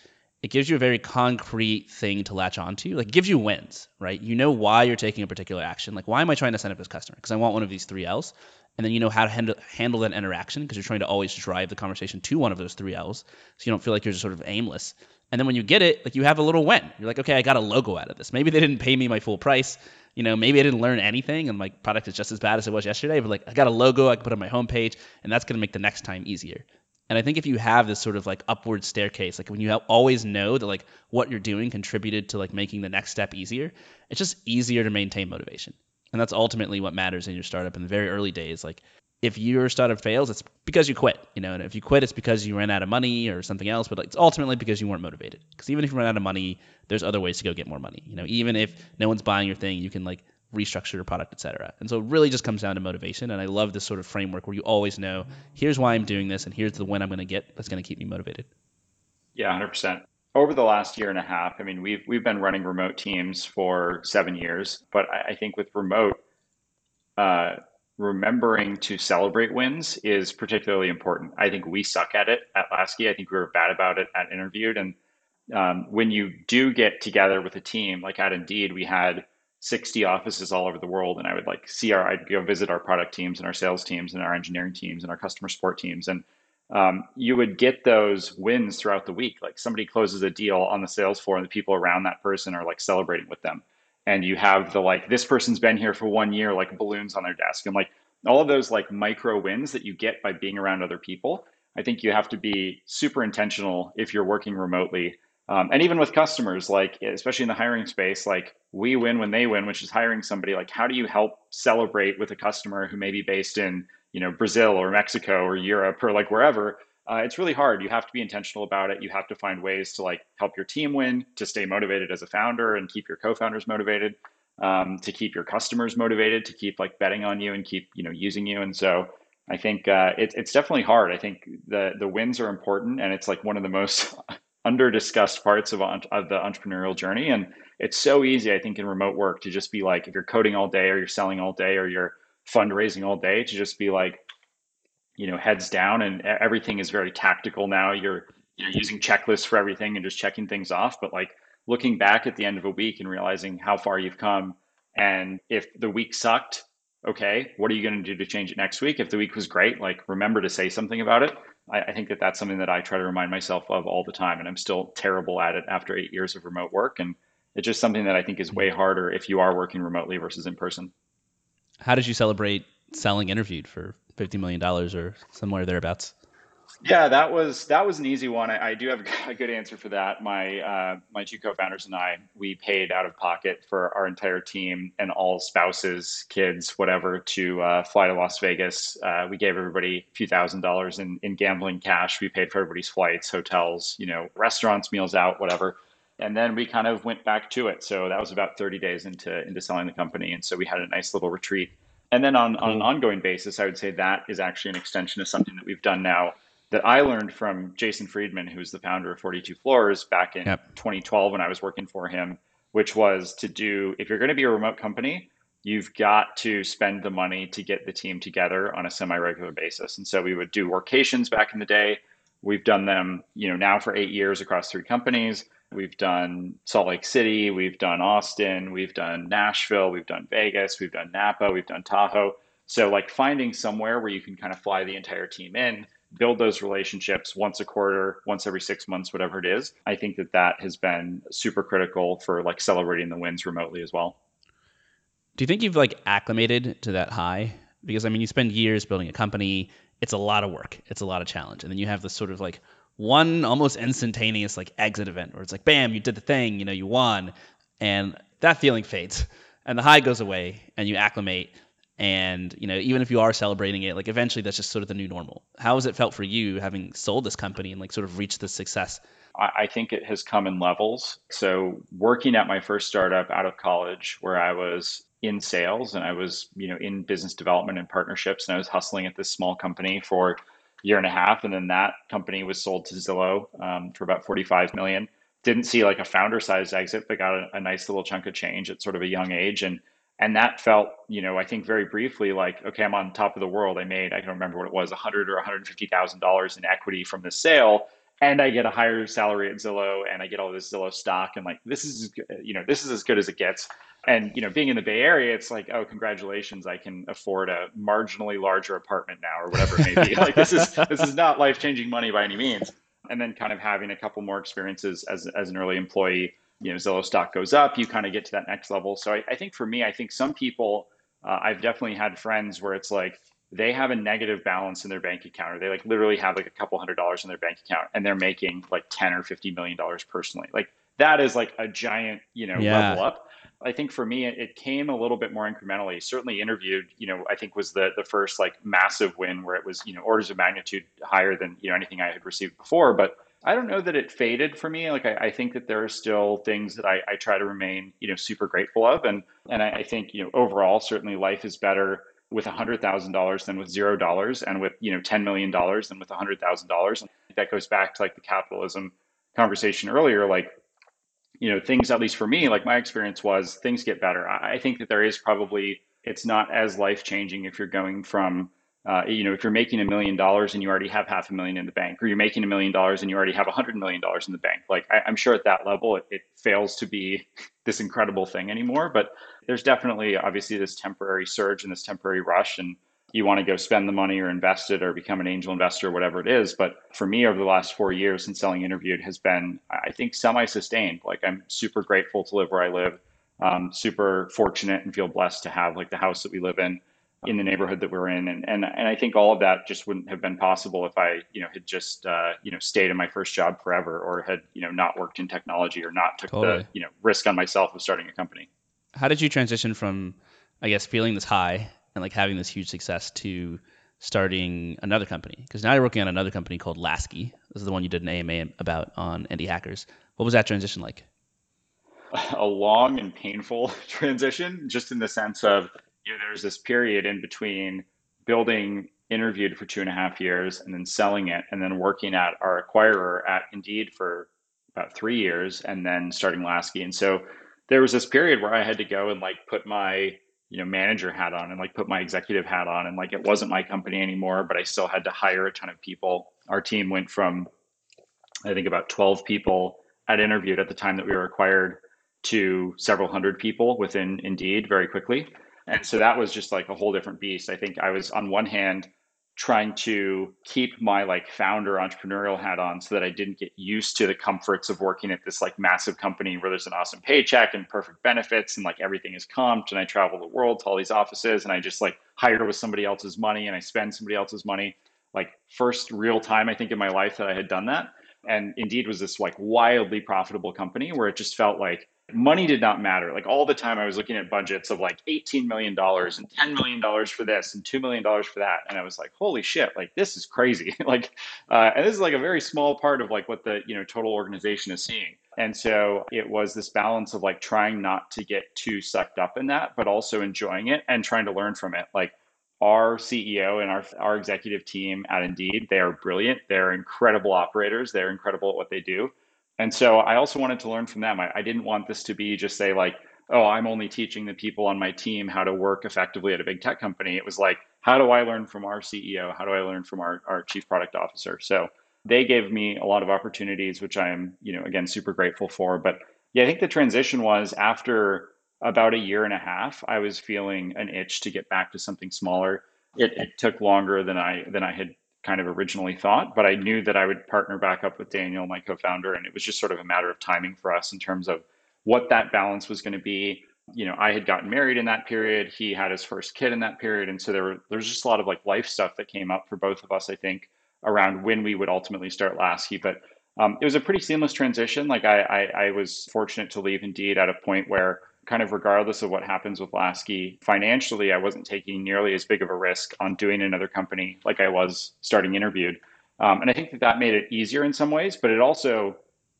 it gives you a very concrete thing to latch onto. Like, gives you wins, right? You know why you're taking a particular action. Like, why am I trying to sign up this customer? Because I want one of these three L's and then you know how to handle, handle that interaction because you're trying to always drive the conversation to one of those three L's, so you don't feel like you're just sort of aimless. And then when you get it, like you have a little win. You're like, okay, I got a logo out of this. Maybe they didn't pay me my full price. You know, maybe I didn't learn anything, and my product is just as bad as it was yesterday. But like, I got a logo I can put on my homepage, and that's going to make the next time easier. And I think if you have this sort of like upward staircase, like when you always know that like what you're doing contributed to like making the next step easier, it's just easier to maintain motivation. And that's ultimately what matters in your startup in the very early days. Like if your startup fails, it's because you quit, you know, and if you quit, it's because you ran out of money or something else, but like, it's ultimately because you weren't motivated. Because even if you run out of money, there's other ways to go get more money. You know, even if no one's buying your thing, you can like restructure your product, etc. And so it really just comes down to motivation. And I love this sort of framework where you always know, here's why I'm doing this, and here's the win I'm going to get that's going to keep me motivated. Yeah, 100%. Over the last year and a half, I mean, we've we've been running remote teams for seven years, but I, I think with remote, uh, remembering to celebrate wins is particularly important. I think we suck at it at Laskie. I think we were bad about it at Interviewed. And um, when you do get together with a team, like at Indeed, we had 60 offices all over the world, and I would like see our, I'd go visit our product teams and our sales teams and our engineering teams and our customer support teams, and um, you would get those wins throughout the week. Like somebody closes a deal on the sales floor, and the people around that person are like celebrating with them. And you have the like this person's been here for one year like balloons on their desk. And like all of those like micro wins that you get by being around other people i think you have to be super intentional if you're working remotely um, and even with customers like especially in the hiring space like we win when they win which is hiring somebody like how do you help celebrate with a customer who may be based in you know brazil or mexico or europe or like wherever uh, it's really hard. You have to be intentional about it. You have to find ways to like help your team win, to stay motivated as a founder, and keep your co-founders motivated, um, to keep your customers motivated, to keep like betting on you and keep you know using you. And so I think uh, it, it's definitely hard. I think the the wins are important, and it's like one of the most under discussed parts of, of the entrepreneurial journey. And it's so easy, I think, in remote work to just be like, if you're coding all day, or you're selling all day, or you're fundraising all day, to just be like, you know heads down. And everything is very tactical now. You're you using checklists for everything and just checking things off. But like looking back at the end of a week and realizing how far you've come. And if the week sucked okay what are you going to do to change it next week? If the week was great like remember to say something about it I, I, think that that's something that I try to remind myself of all the time. And I'm still terrible at it after eight years of remote work. And it's just something that I think is way mm-hmm. harder if you are working remotely versus in person. How did you celebrate selling interviewed for $50 million or somewhere thereabouts? Yeah, that was that was an easy one. I, I do have a good answer for that. My uh, my two co-founders and I we paid out of pocket for our entire team and all spouses, kids, whatever, to uh, fly to Las Vegas. Uh, we gave everybody a few thousand dollars in, in gambling cash. We paid for everybody's flights, hotels, you know, restaurants, meals out, whatever. And then we kind of went back to it. So that was about 30 days into into selling the company, and so we had a nice little retreat. And then on, on an ongoing basis, I would say that is actually an extension of something that we've done now that I learned from Jason Freedman, who's the founder of 42 Floors back in yep. 2012 when I was working for him, which was to do if you're going to be a remote company, you've got to spend the money to get the team together on a semi-regular basis. And so we would do workations back in the day. We've done them, you know, now for 8 years across three companies. We've done Salt Lake City, we've done Austin, we've done Nashville, we've done Vegas, we've done Napa, we've done Tahoe. So like finding somewhere where you can kind of fly the entire team in build those relationships once a quarter, once every six months, whatever it is. I think that that has been super critical for like celebrating the wins remotely as well. Do you think you've like acclimated to that high? Because I mean, you spend years building a company. It's a lot of work. It's a lot of challenge. And then you have this sort of like one almost instantaneous like exit event where it's like, bam, you did the thing, you know, you won. And that feeling fades and the high goes away and you acclimate and you know even if you are celebrating it like eventually that's just sort of the new normal. How has it felt for you having sold this company and like sort of reached this success? I think it has come in levels. So working at my first startup out of college where i was in sales and i was you know in business development and partnerships and i was hustling at this small company for a year and a half and then that company was sold to zillow um, for about 45 million. Didn't see like a founder sized exit but got a, a nice little chunk of change at sort of a young age. And and that felt you know i think very briefly like okay i'm on top of the world. I made i don't remember what it was 100 or 150 thousand dollars in equity from the sale. And i get a higher salary at zillow and i get all this zillow stock and like this is you know this is as good as it gets. And you know being in the bay area it's like oh congratulations i can afford a marginally larger apartment now or whatever it may be. Like this is this is not life changing money by any means. And then kind of having a couple more experiences as, as an early employee you know Zillow stock goes up, you kind of get to that next level. So I, I think for me, I think some people, uh, I've definitely had friends where it's like they have a negative balance in their bank account, or they like literally have like a couple hundred dollars in their bank account, and they're making like ten or fifty million dollars personally. Like that is like a giant, you know, yeah. level up. I think for me, it came a little bit more incrementally. Certainly, interviewed, you know, I think was the the first like massive win where it was, you know, orders of magnitude higher than you know anything I had received before. But I don't know that it faded for me. Like I, I think that there are still things that I, I, try to remain, you know, super grateful of, and and I, I think you know overall, certainly life is better with hundred thousand dollars than with zero dollars, and with you know ten million dollars than with hundred thousand dollars. That goes back to like the capitalism conversation earlier. Like you know, things at least for me, like my experience was things get better. I, I think that there is probably it's not as life changing if you're going from uh, you know, if you're making a million dollars and you already have half a million in the bank, or you're making a million dollars and you already have a hundred million dollars in the bank, like I, am sure at that level, it, it, fails to be this incredible thing anymore. But there's definitely, obviously, this temporary surge and this temporary rush, and you want to go spend the money or invest it or become an angel investor, or whatever it is. But for me, over the last four years since selling interviewed, has been, I think, semi-sustained. Like I'm super grateful to live where I live. Um, super fortunate and feel blessed to have like the house that we live in in the neighborhood that we're in. And, and, and I think all of that just wouldn't have been possible if I, you know, had just, uh, you know, stayed in my first job forever or had, you know, not worked in technology or not took totally. the, you know, risk on myself of starting a company. How did you transition from, I guess, feeling this high and like having this huge success to starting another company? Because now you're working on another company called Laskie. This is the one you did an AMA about on Indie Hackers. What was that transition like? A long and painful transition, just in the sense of you know, there's this period in between building interviewed for two and a half years and then selling it and then working at our acquirer at Indeed for about three years and then starting Laskie. And so there was this period where I had to go and like put my you know manager hat on and like put my executive hat on and like it wasn't my company anymore but i still had to hire a ton of people our team went from i think about 12 people at interviewed at the time that we were acquired to several hundred people within indeed very quickly and so that was just like a whole different beast. I think I was on one hand trying to keep my like founder entrepreneurial hat on so that I didn't get used to the comforts of working at this like massive company where there's an awesome paycheck and perfect benefits and like everything is comped and I travel the world to all these offices and I just like hire with somebody else's money and I spend somebody else's money. Like first real time I think in my life that I had done that. And indeed was this like wildly profitable company where it just felt like money did not matter. Like all the time, I was looking at budgets of like $18 million and $10 million for this and $2 million for that. And I was like, holy shit, like this is crazy. like, uh, and this is like a very small part of like what the, you know, total organization is seeing. And so it was this balance of like trying not to get too sucked up in that, but also enjoying it and trying to learn from it. Like our CEO and our, our executive team at Indeed, they are brilliant. They're incredible operators. They're incredible at what they do and so I also wanted to learn from them. I, I didn't want this to be just say like, oh, I'm only teaching the people on my team how to work effectively at a big tech company. It was like, how do I learn from our CEO? How do I learn from our, our chief product officer? So they gave me a lot of opportunities, which I am, you know, again, super grateful for. But yeah, I think the transition was after about a year and a half, I was feeling an itch to get back to something smaller. It, it took longer than I than I had kind of originally thought, but I knew that I would partner back up with Daniel, my co-founder, and it was just sort of a matter of timing for us in terms of what that balance was going to be. You know, I had gotten married in that period. He had his first kid in that period, and so there were there's just a lot of like life stuff that came up for both of us. I think around when we would ultimately start Laskie, but um, it was a pretty seamless transition. Like I, I, I was fortunate to leave Indeed at a point where kind of regardless of what happens with Laskie, financially, I wasn't taking nearly as big of a risk on doing another company like I was starting interviewed. Um, and I think that that made it easier in some ways, but it also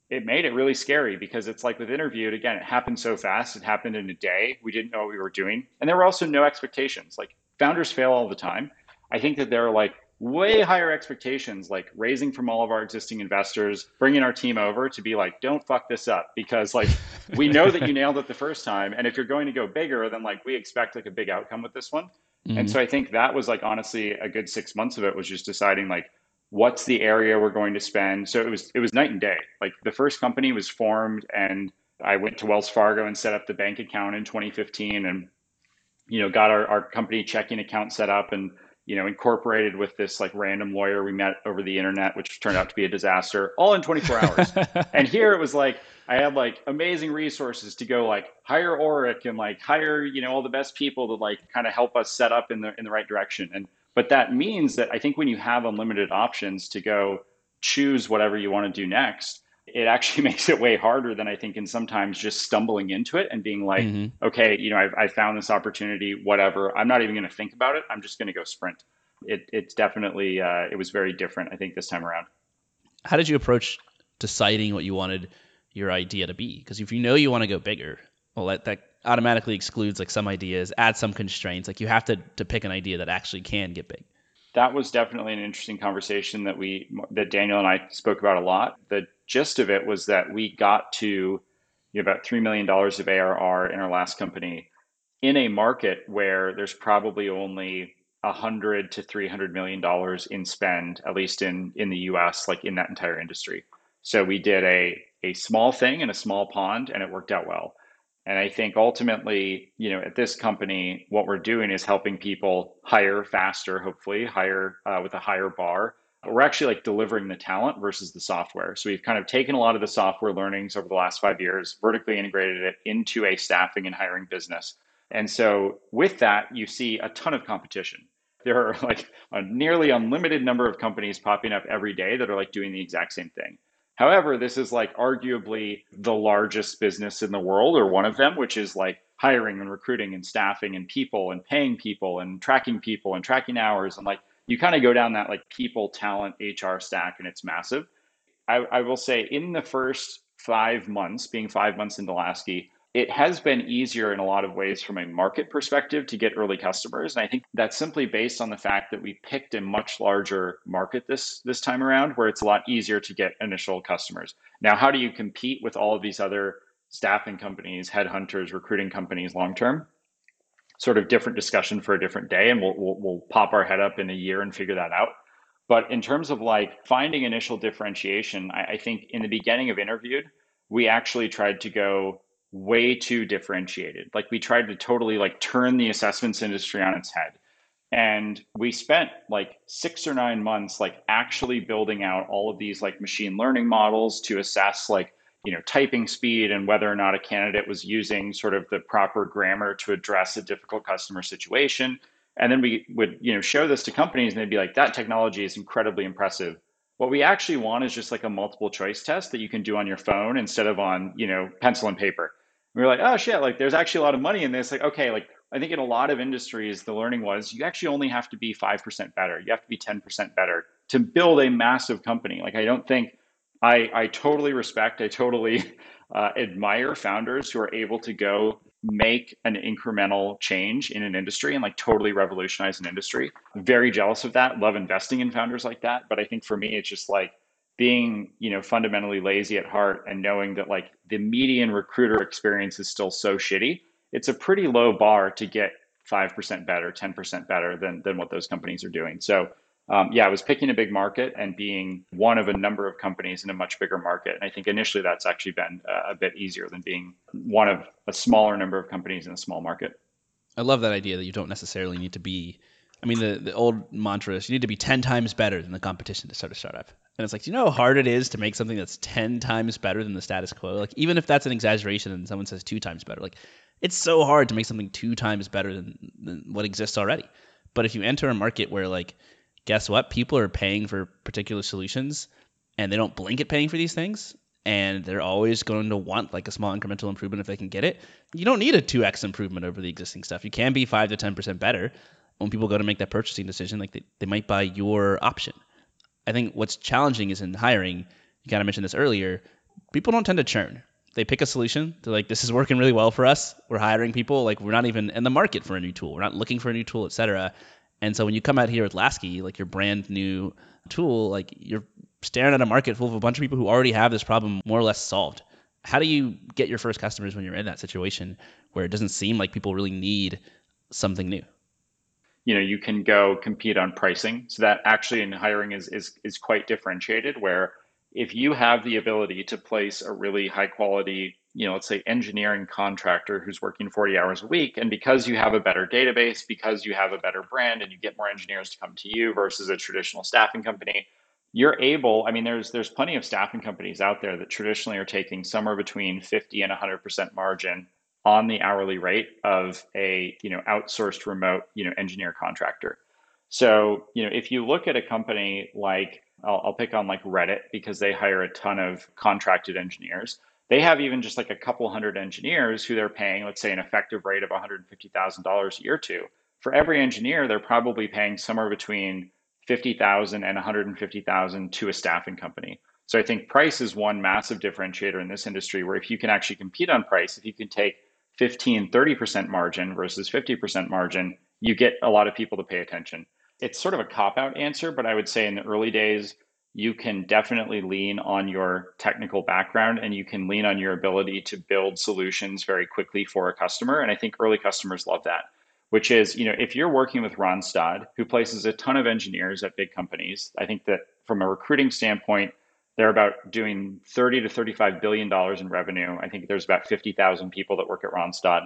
it made it really scary because it's like with interviewed again, it happened so fast. It happened in a day. We didn't know what we were doing, and there were also no expectations. Like founders fail all the time. I think that there are like way higher expectations, like raising from all of our existing investors, bringing our team over to be like, don't fuck this up because like we know that you nailed it the first time, and if you're going to go bigger, then like we expect like a big outcome with this one. Mm-hmm. And so I think that was like honestly a good six months of it was just deciding like what's the area we're going to spend. So it was it was night and day. Like the first company was formed and I went to Wells Fargo and set up the bank account in 2015 and you know got our, our company checking account set up and you know, incorporated with this like random lawyer we met over the internet, which turned out to be a disaster, all in 24 hours. and here it was like I had like amazing resources to go like hire Orrick and like hire, you know, all the best people to like kind of help us set up in the in the right direction. And but that means that I think when you have unlimited options to go choose whatever you want to do next, it actually makes it way harder than I think and sometimes just stumbling into it and being like, mm-hmm. okay, you know, I've, I found this opportunity, whatever. I'm not even going to think about it. I'm just going to go sprint. It, it's definitely, uh, it was very different, I think, this time around. How did you approach deciding what you wanted your idea to be? Because if you know you want to go bigger, well, that, that automatically excludes like some ideas, add some constraints. Like you have to, to pick an idea that actually can get big that was definitely an interesting conversation that we that Daniel and I spoke about a lot. The gist of it was that we got to you know, about $3 million of ARR in our last company in a market where there's probably only 100 to 300 million dollars in spend at least in in the US like in that entire industry. So we did a a small thing in a small pond and it worked out well. And I think ultimately, you know, at this company, what we're doing is helping people hire faster, hopefully hire uh, with a higher bar, we're actually like delivering the talent versus the software. So we've kind of taken a lot of the software learnings over the last five years, vertically integrated it into a staffing and hiring business. And so with that, you see a ton of competition. There are like a nearly unlimited number of companies popping up every day that are like doing the exact same thing. However, this is like arguably the largest business in the world or one of them, which is like hiring and recruiting and staffing and people and paying people and tracking people and tracking hours and like you kind of go down that like people, talent, HR stack, and it's massive. I, I will say in the first five months, being five months into Laskie, it has been easier in a lot of ways from a market perspective to get early customers. And I think that's simply based on the fact that we picked a much larger market this this time around where it's a lot easier to get initial customers. Now, how do you compete with all of these other staffing companies, headhunters, recruiting companies long term? Sort of different discussion for a different day, and we'll, we'll, we'll pop our head up in a year and figure that out. But in terms of like finding initial differentiation, I, I think in the beginning of interviewed, we actually tried to go way too differentiated. Like we tried to totally like turn the assessments industry on its head. And we spent like six or nine months, like actually building out all of these like machine learning models to assess like, you know, typing speed and whether or not a candidate was using sort of the proper grammar to address a difficult customer situation. And then we would, you know, show this to companies and they'd be like, that technology is incredibly impressive. What we actually want is just like a multiple choice test that you can do on your phone instead of on, you know, pencil and paper. And we were like, oh shit, like there's actually a lot of money in this. Like, okay, like I think in a lot of industries, the learning was you actually only have to be 5% better. You have to be 10% better to build a massive company. Like, I don't think I, I totally respect, I totally uh, admire founders who are able to go make an incremental change in an industry and like totally revolutionize an industry. very jealous of that. Love investing in founders like that. But I think for me, it's just like being, you know, fundamentally lazy at heart and knowing that like the median recruiter experience is still so shitty it's a pretty low bar to get 5% better, 10% better than, than what those companies are doing. So, um, yeah, I was picking a big market and being one of a number of companies in a much bigger market. And I think initially that's actually been uh, a bit easier than being one of a smaller number of companies in a small market. I love that idea that you don't necessarily need to be. I mean, the, the old mantra is you need to be 10 times better than the competition to start a startup. And it's like, do you know how hard it is to make something that's 10 times better than the status quo? Like, even if that's an exaggeration and someone says two times better, like, it's so hard to make something two times better than, than what exists already. But if you enter a market where like guess what? People are paying for particular solutions and they don't blink at paying for these things and they're always going to want like a small incremental improvement if they can get it. You don't need a 2x improvement over the existing stuff. You can be 5 to 10% better. When people go to make that purchasing decision, like they, they might buy your option. I think what's challenging is in hiring, you kind of mentioned this earlier, people don't tend to churn they pick a solution. They're like, this is working really well for us. We're hiring people. Like we're not even in the market for a new tool. We're not looking for a new tool, etc. And so when you come out here with Laskie, like your brand new tool, like you're staring at a market full of a bunch of people who already have this problem more or less solved. How do you get your first customers when you're in that situation where it doesn't seem like people really need something new? You know, you can go compete on pricing. So that actually in hiring is is is quite differentiated where if you have the ability to place a really high quality, you know, let's say engineering contractor who's working 40 hours a week, and because you have a better database, because you have a better brand and you get more engineers to come to you versus a traditional staffing company, you're able, I mean, there's there's plenty of staffing companies out there that traditionally are taking somewhere between 50 and 100% margin on the hourly rate of a, you know, outsourced remote, you know, engineer contractor. So, you know, if you look at a company like I'll, I'll pick on like Reddit because they hire a ton of contracted engineers. They have even just like a couple hundred engineers who they're paying, let's say, an effective rate of $150,000 a year to. For every engineer, they're probably paying somewhere between 50,000 and 150,000 to a staffing company. So I think price is one massive differentiator in this industry where if you can actually compete on price, if you can take 15, 30% margin versus 50% margin, you get a lot of people to pay attention it's sort of a cop out answer, but I would say in the early days, you can definitely lean on your technical background and you can lean on your ability to build solutions very quickly for a customer. And I think early customers love that, which is, you know, if you're working with Randstad, who places a ton of engineers at big companies, I think that from a recruiting standpoint, they're about doing 30 to 35 billion dollars in revenue. I think there's about 50,000 people that work at Randstad.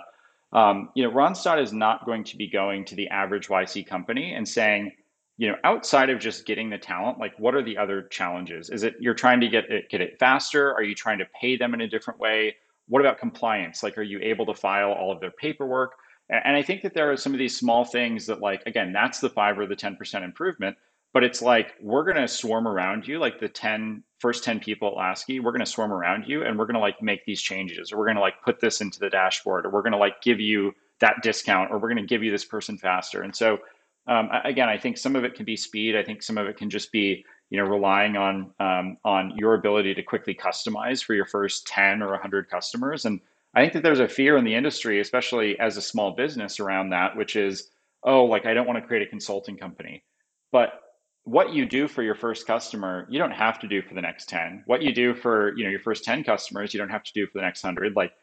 Um, you know, Randstad is not going to be going to the average YC company and saying, you know, outside of just getting the talent, like what are the other challenges? Is it you're trying to get it get it faster? Are you trying to pay them in a different way? What about compliance? Like, are you able to file all of their paperwork? And, I think that there are some of these small things that, like, again, that's the five or the ten percent improvement. But it's like we're gonna swarm around you, like the 10 first 10 people at Laskie, we're going to swarm around you and we're going to like make these changes or we're going to like put this into the dashboard or we're going to like give you that discount or we're going to give you this person faster. And so um, again, I think some of it can be speed. I think some of it can just be you know relying on um, on your ability to quickly customize for your first 10 or 100 customers. And I think that there's a fear in the industry, especially as a small business around that, which is, oh, like I don't want to create a consulting company. But what you do for your first customer, you don't have to do for the next 10. What you do for, you know, your first 10 customers, you don't have to do for the next 100. Like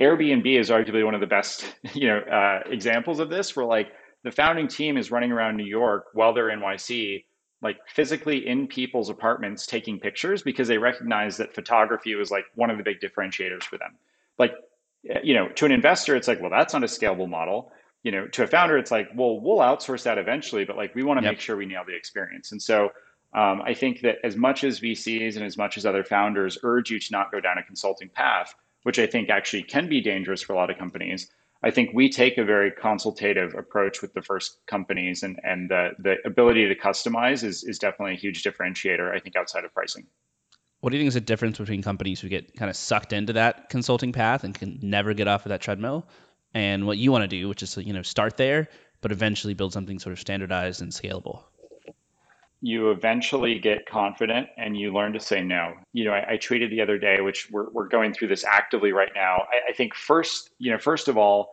Airbnb is arguably one of the best, you know, uh, examples of this where like the founding team is running around New York while they're in YC, like physically in people's apartments taking pictures because they recognize that photography was like one of the big differentiators for them. Like, you know, to an investor, it's like, well, that's not a scalable model you know, to a founder, it's like, well, we'll outsource that eventually, but like we want to yep. make sure we nail the experience. And so um, I think that as much as VCs and as much as other founders urge you to not go down a consulting path, which I think actually can be dangerous for a lot of companies, I think we take a very consultative approach with the first companies, and and the the ability to customize is is definitely a huge differentiator. I think outside of pricing. What do you think is the difference between companies who get kind of sucked into that consulting path and can never get off of that treadmill, and what you want to do, which is to, you know start there, but eventually build something sort of standardized and scalable? You eventually get confident and you learn to say no. You know, I, I tweeted the other day, which we're, we're going through this actively right now. I, I think first, you know, first of all,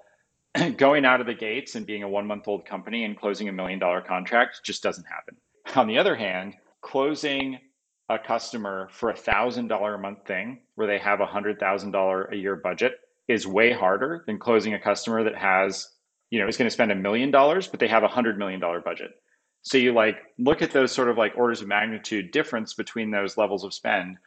going out of the gates and being a one month old company and closing a million dollar contract just doesn't happen. On the other hand, closing a customer for a thousand dollar a month thing where they have a hundred thousand dollar a year budget is way harder than closing a customer that has, you know, is going to spend a million dollars, but they have a hundred million dollar budget. So you like look at those sort of like orders of magnitude difference between those levels of spend.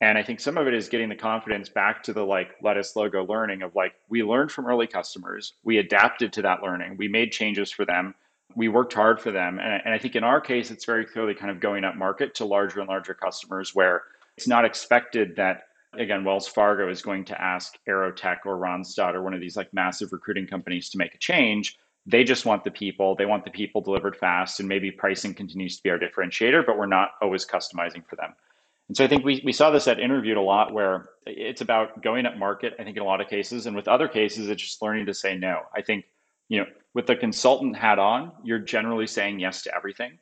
And I think some of it is getting the confidence back to the like lettuce logo learning of like we learned from early customers, we adapted to that learning, we made changes for them, we worked hard for them. And, and I think in our case, it's very clearly kind of going up market to larger and larger customers where it's not expected that again, Wells Fargo is going to ask Aerotek or Randstad or one of these like massive recruiting companies to make a change they just want the people they want the people delivered fast and maybe pricing continues to be our differentiator but we're not always customizing for them. And so i think we, we saw this at interviewed a lot where it's about going up market i think in a lot of cases and with other cases it's just learning to say no. I think you know with the consultant hat on you're generally saying yes to everything.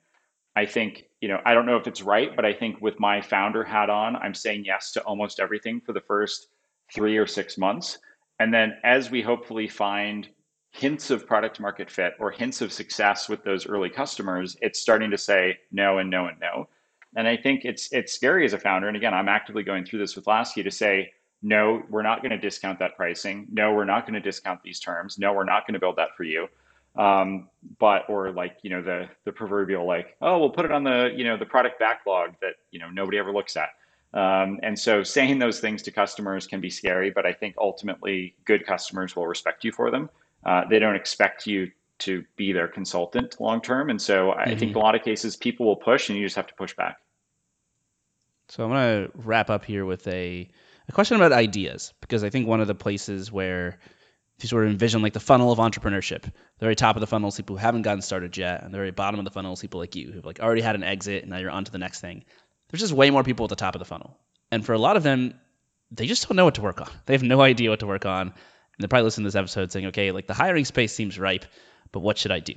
I think you know i don't know if it's right but i think with my founder hat on i'm saying yes to almost everything for the first three or six months. And then as we hopefully find hints of product market fit or hints of success with those early customers, it's starting to say no and no and no. And I think it's it's scary as a founder. And again, I'm actively going through this with Laskie to say, no, we're not going to discount that pricing. No, we're not going to discount these terms. No, we're not going to build that for you. Um, but or like you know the the proverbial like oh we'll put it on the you know the product backlog that you know nobody ever looks at. Um, and so saying those things to customers can be scary, but I think ultimately good customers will respect you for them uh, they don't expect you to be their consultant long term. And so I mm-hmm. think a lot of cases people will push and you just have to push back. So I'm going to wrap up here with a, a question about ideas, because I think one of the places where if you sort of envision like the funnel of entrepreneurship, the very top of the funnel is people who haven't gotten started yet, and the very bottom of the funnel is people like you who've like already had an exit and now you're on to the next thing. There's just way more people at the top of the funnel. And for a lot of them, they just don't know what to work on. They have no idea what to work on they're probably listening to this episode saying, okay, like the hiring space seems ripe, but what should I do?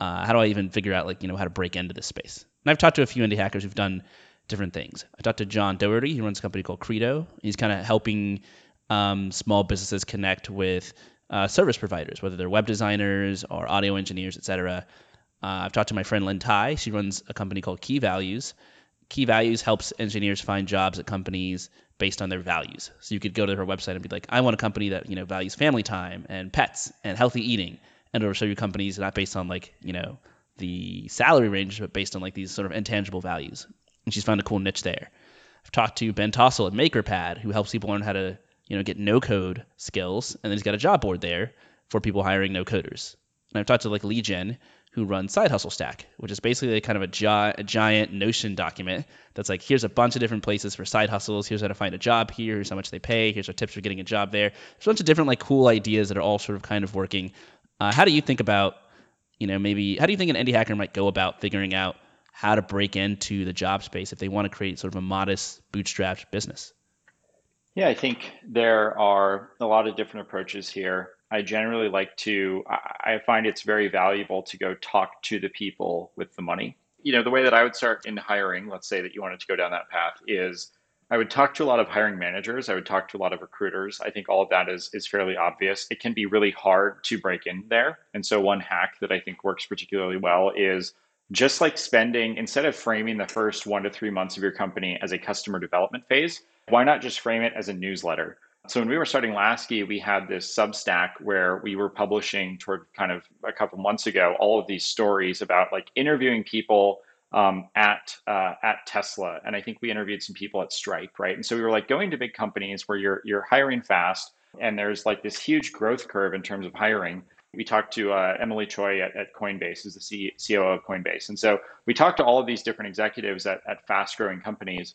Uh, how do I even figure out like you know how to break into this space? And I've talked to a few indie hackers who've done different things. I talked to John Doherty. He runs a company called Credo. He's kind of helping um, small businesses connect with uh, service providers, whether they're web designers or audio engineers, etc. Uh, I've talked to my friend Lynne Tye. She runs a company called Key Values. Key Values helps engineers find jobs at companies based on their values. So you could go to her website and be like, I want a company that you know values family time and pets and healthy eating, and it'll show you companies not based on like you know the salary range, but based on like these sort of intangible values. And she's found a cool niche there. I've talked to Ben Tossell at MakerPad, who helps people learn how to you know get no code skills, and then he's got a job board there for people hiring no coders. And I've talked to like Lee Jen, who runs Side Hustle Stack, which is basically kind of a, gi- a, giant Notion document that's like, here's a bunch of different places for side hustles. Here's how to find a job here. Here's how much they pay. Here's our tips for getting a job there. There's a bunch of different like cool ideas that are all sort of kind of working. Uh, how do you think about, you know, maybe how do you think an indie hacker might go about figuring out how to break into the job space if they want to create sort of a modest bootstrapped business? Yeah, I think there are a lot of different approaches here. I generally like to, I find it's very valuable to go talk to the people with the money. You know, the way that I would start in hiring, let's say that you wanted to go down that path, is I would talk to a lot of hiring managers. I would talk to a lot of recruiters. I think all of that is, is fairly obvious. It can be really hard to break in there. And so, one hack that I think works particularly well is just like spending, instead of framing the first one to three months of your company as a customer development phase, why not just frame it as a newsletter? So when we were starting Laskie, we had this Substack where we were publishing toward kind of a couple months ago all of these stories about like interviewing people um, at uh, at Tesla, and I think we interviewed some people at Stripe, right? And so we were like going to big companies where you're you're hiring fast, and there's like this huge growth curve in terms of hiring. we talked to uh, Emilie Choi at, at Coinbase, who's the C- COO of Coinbase. And so we talked to all of these different executives at, at fast growing companies.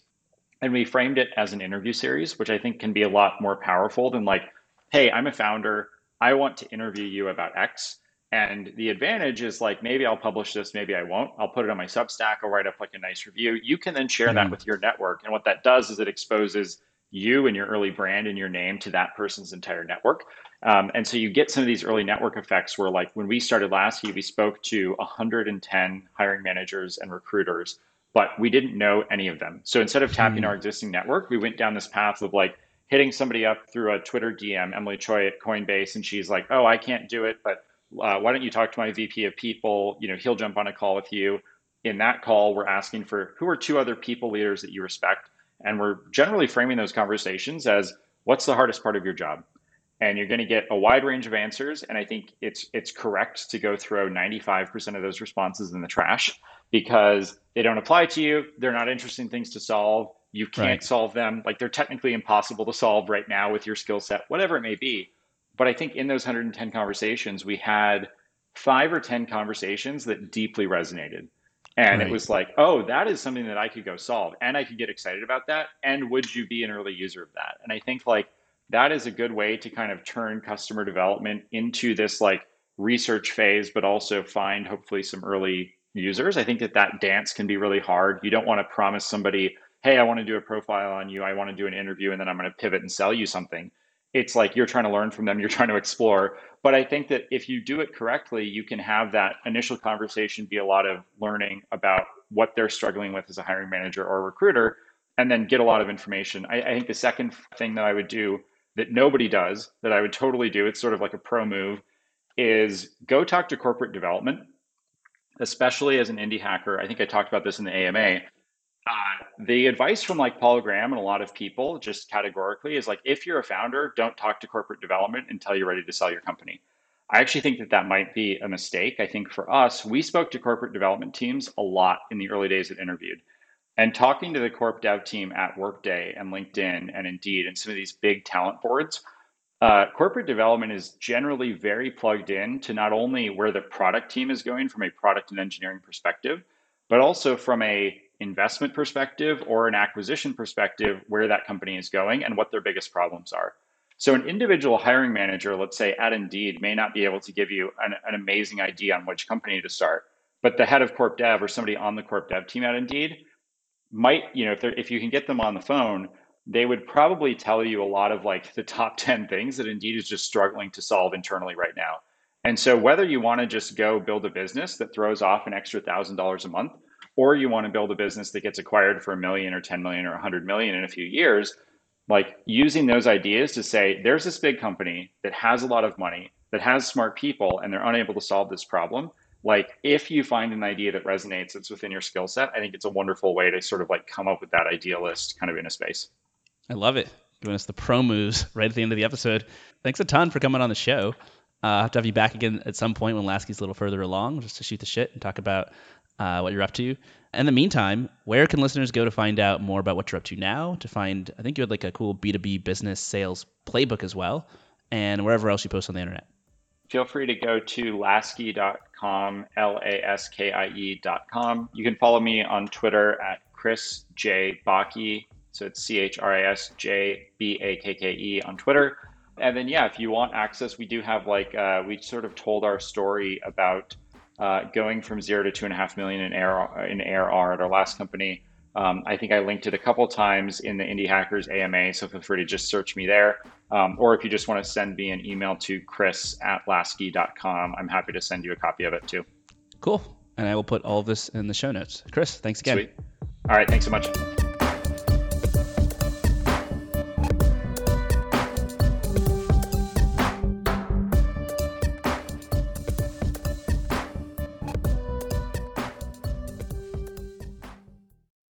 And we framed it as an interview series, which I think can be a lot more powerful than like, hey, I'm a founder. I want to interview you about X. And the advantage is like, maybe I'll publish this, maybe I won't. I'll put it on my Substack, I'll write up like a nice review. You can then share mm-hmm. that with your network. And what that does is it exposes you and your early brand and your name to that person's entire network. Um, and so you get some of these early network effects where, like, when we started last year, we spoke to 110 hiring managers and recruiters, but we didn't know any of them. So instead of tapping mm. our existing network, we went down this path of like hitting somebody up through a Twitter DM, Emily Choi at Coinbase, and she's like, "Oh, I can't do it, but uh, why don't you talk to my VP of people? You know, he'll jump on a call with you." In that call, we're asking for who are two other people leaders that you respect and we're generally framing those conversations as what's the hardest part of your job? And you're going to get a wide range of answers. And I think it's it's correct to go throw 95% of those responses in the trash because they don't apply to you. They're not interesting things to solve. You can't right. solve them. Like they're technically impossible to solve right now with your skill set, whatever it may be. But I think in those 110 conversations, we had five or 10 conversations that deeply resonated. And right. it was like, oh, that is something that I could go solve and I could get excited about that. And would you be an early user of that? And I think like that is a good way to kind of turn customer development into this like research phase, but also find hopefully some early users. I think that that dance can be really hard. You don't want to promise somebody, hey, I want to do a profile on you, I want to do an interview, and then I'm going to pivot and sell you something. It's like you're trying to learn from them, you're trying to explore. But I think that if you do it correctly, you can have that initial conversation be a lot of learning about what they're struggling with as a hiring manager or recruiter, and then get a lot of information. I, I think the second thing that I would do that nobody does, that I would totally do, it's sort of like a pro move, is go talk to corporate development, especially as an indie hacker. I think I talked about this in the AMA. Uh, the advice from like Paul Graham and a lot of people, just categorically, is like if you're a founder, don't talk to corporate development until you're ready to sell your company. I actually think that that might be a mistake. I think for us, we spoke to corporate development teams a lot in the early days that interviewed. And talking to the corp dev team at Workday and LinkedIn and Indeed and some of these big talent boards, uh, corporate development is generally very plugged in to not only where the product team is going from a product and engineering perspective, but also from a investment perspective or an acquisition perspective where that company is going and what their biggest problems are. So, an individual hiring manager, let's say at Indeed, may not be able to give you an, an amazing idea on which company to start, but the head of corp dev or somebody on the corp dev team at Indeed might, you know, if, if you can get them on the phone, they would probably tell you a lot of like the top 10 things that Indeed is just struggling to solve internally right now. And so, whether you want to just go build a business that throws off an extra thousand dollars a month, or you want to build a business that gets acquired for a million or 10 million or 100 million in a few years, like using those ideas to say, there's this big company that has a lot of money, that has smart people, and they're unable to solve this problem. Like, if you find an idea that resonates, that's within your skill set, I think it's a wonderful way to sort of like come up with that idealist kind of in a space. I love it. Giving us the pro moves right at the end of the episode. Thanks a ton for coming on the show. Uh, I'll have to have you back again at some point when Laskie's a little further along, just to shoot the shit and talk about uh, what you're up to. In the meantime, where can listeners go to find out more about what you're up to now? To find, I think you had like a cool B2B business sales playbook as well, and wherever else you post on the internet. Feel free to go to laskie.com, L A S K I E.com. You can follow me on Twitter at Chris J. Bakke. So it's C H R I S J B A K K E on Twitter. And then, yeah, if you want access, we do have like, uh, we sort of told our story about uh, going from zero to two and a half million in ARR, in ARR at our last company. Um, I think I linked it a couple times in the Indie Hackers AMA, so feel free to just search me there. Um, or if you just want to send me an email to chris at laskie.com, I'm happy to send you a copy of it too. Cool. And I will put all of this in the show notes. Chris, thanks again. Sweet. All right. Thanks so much.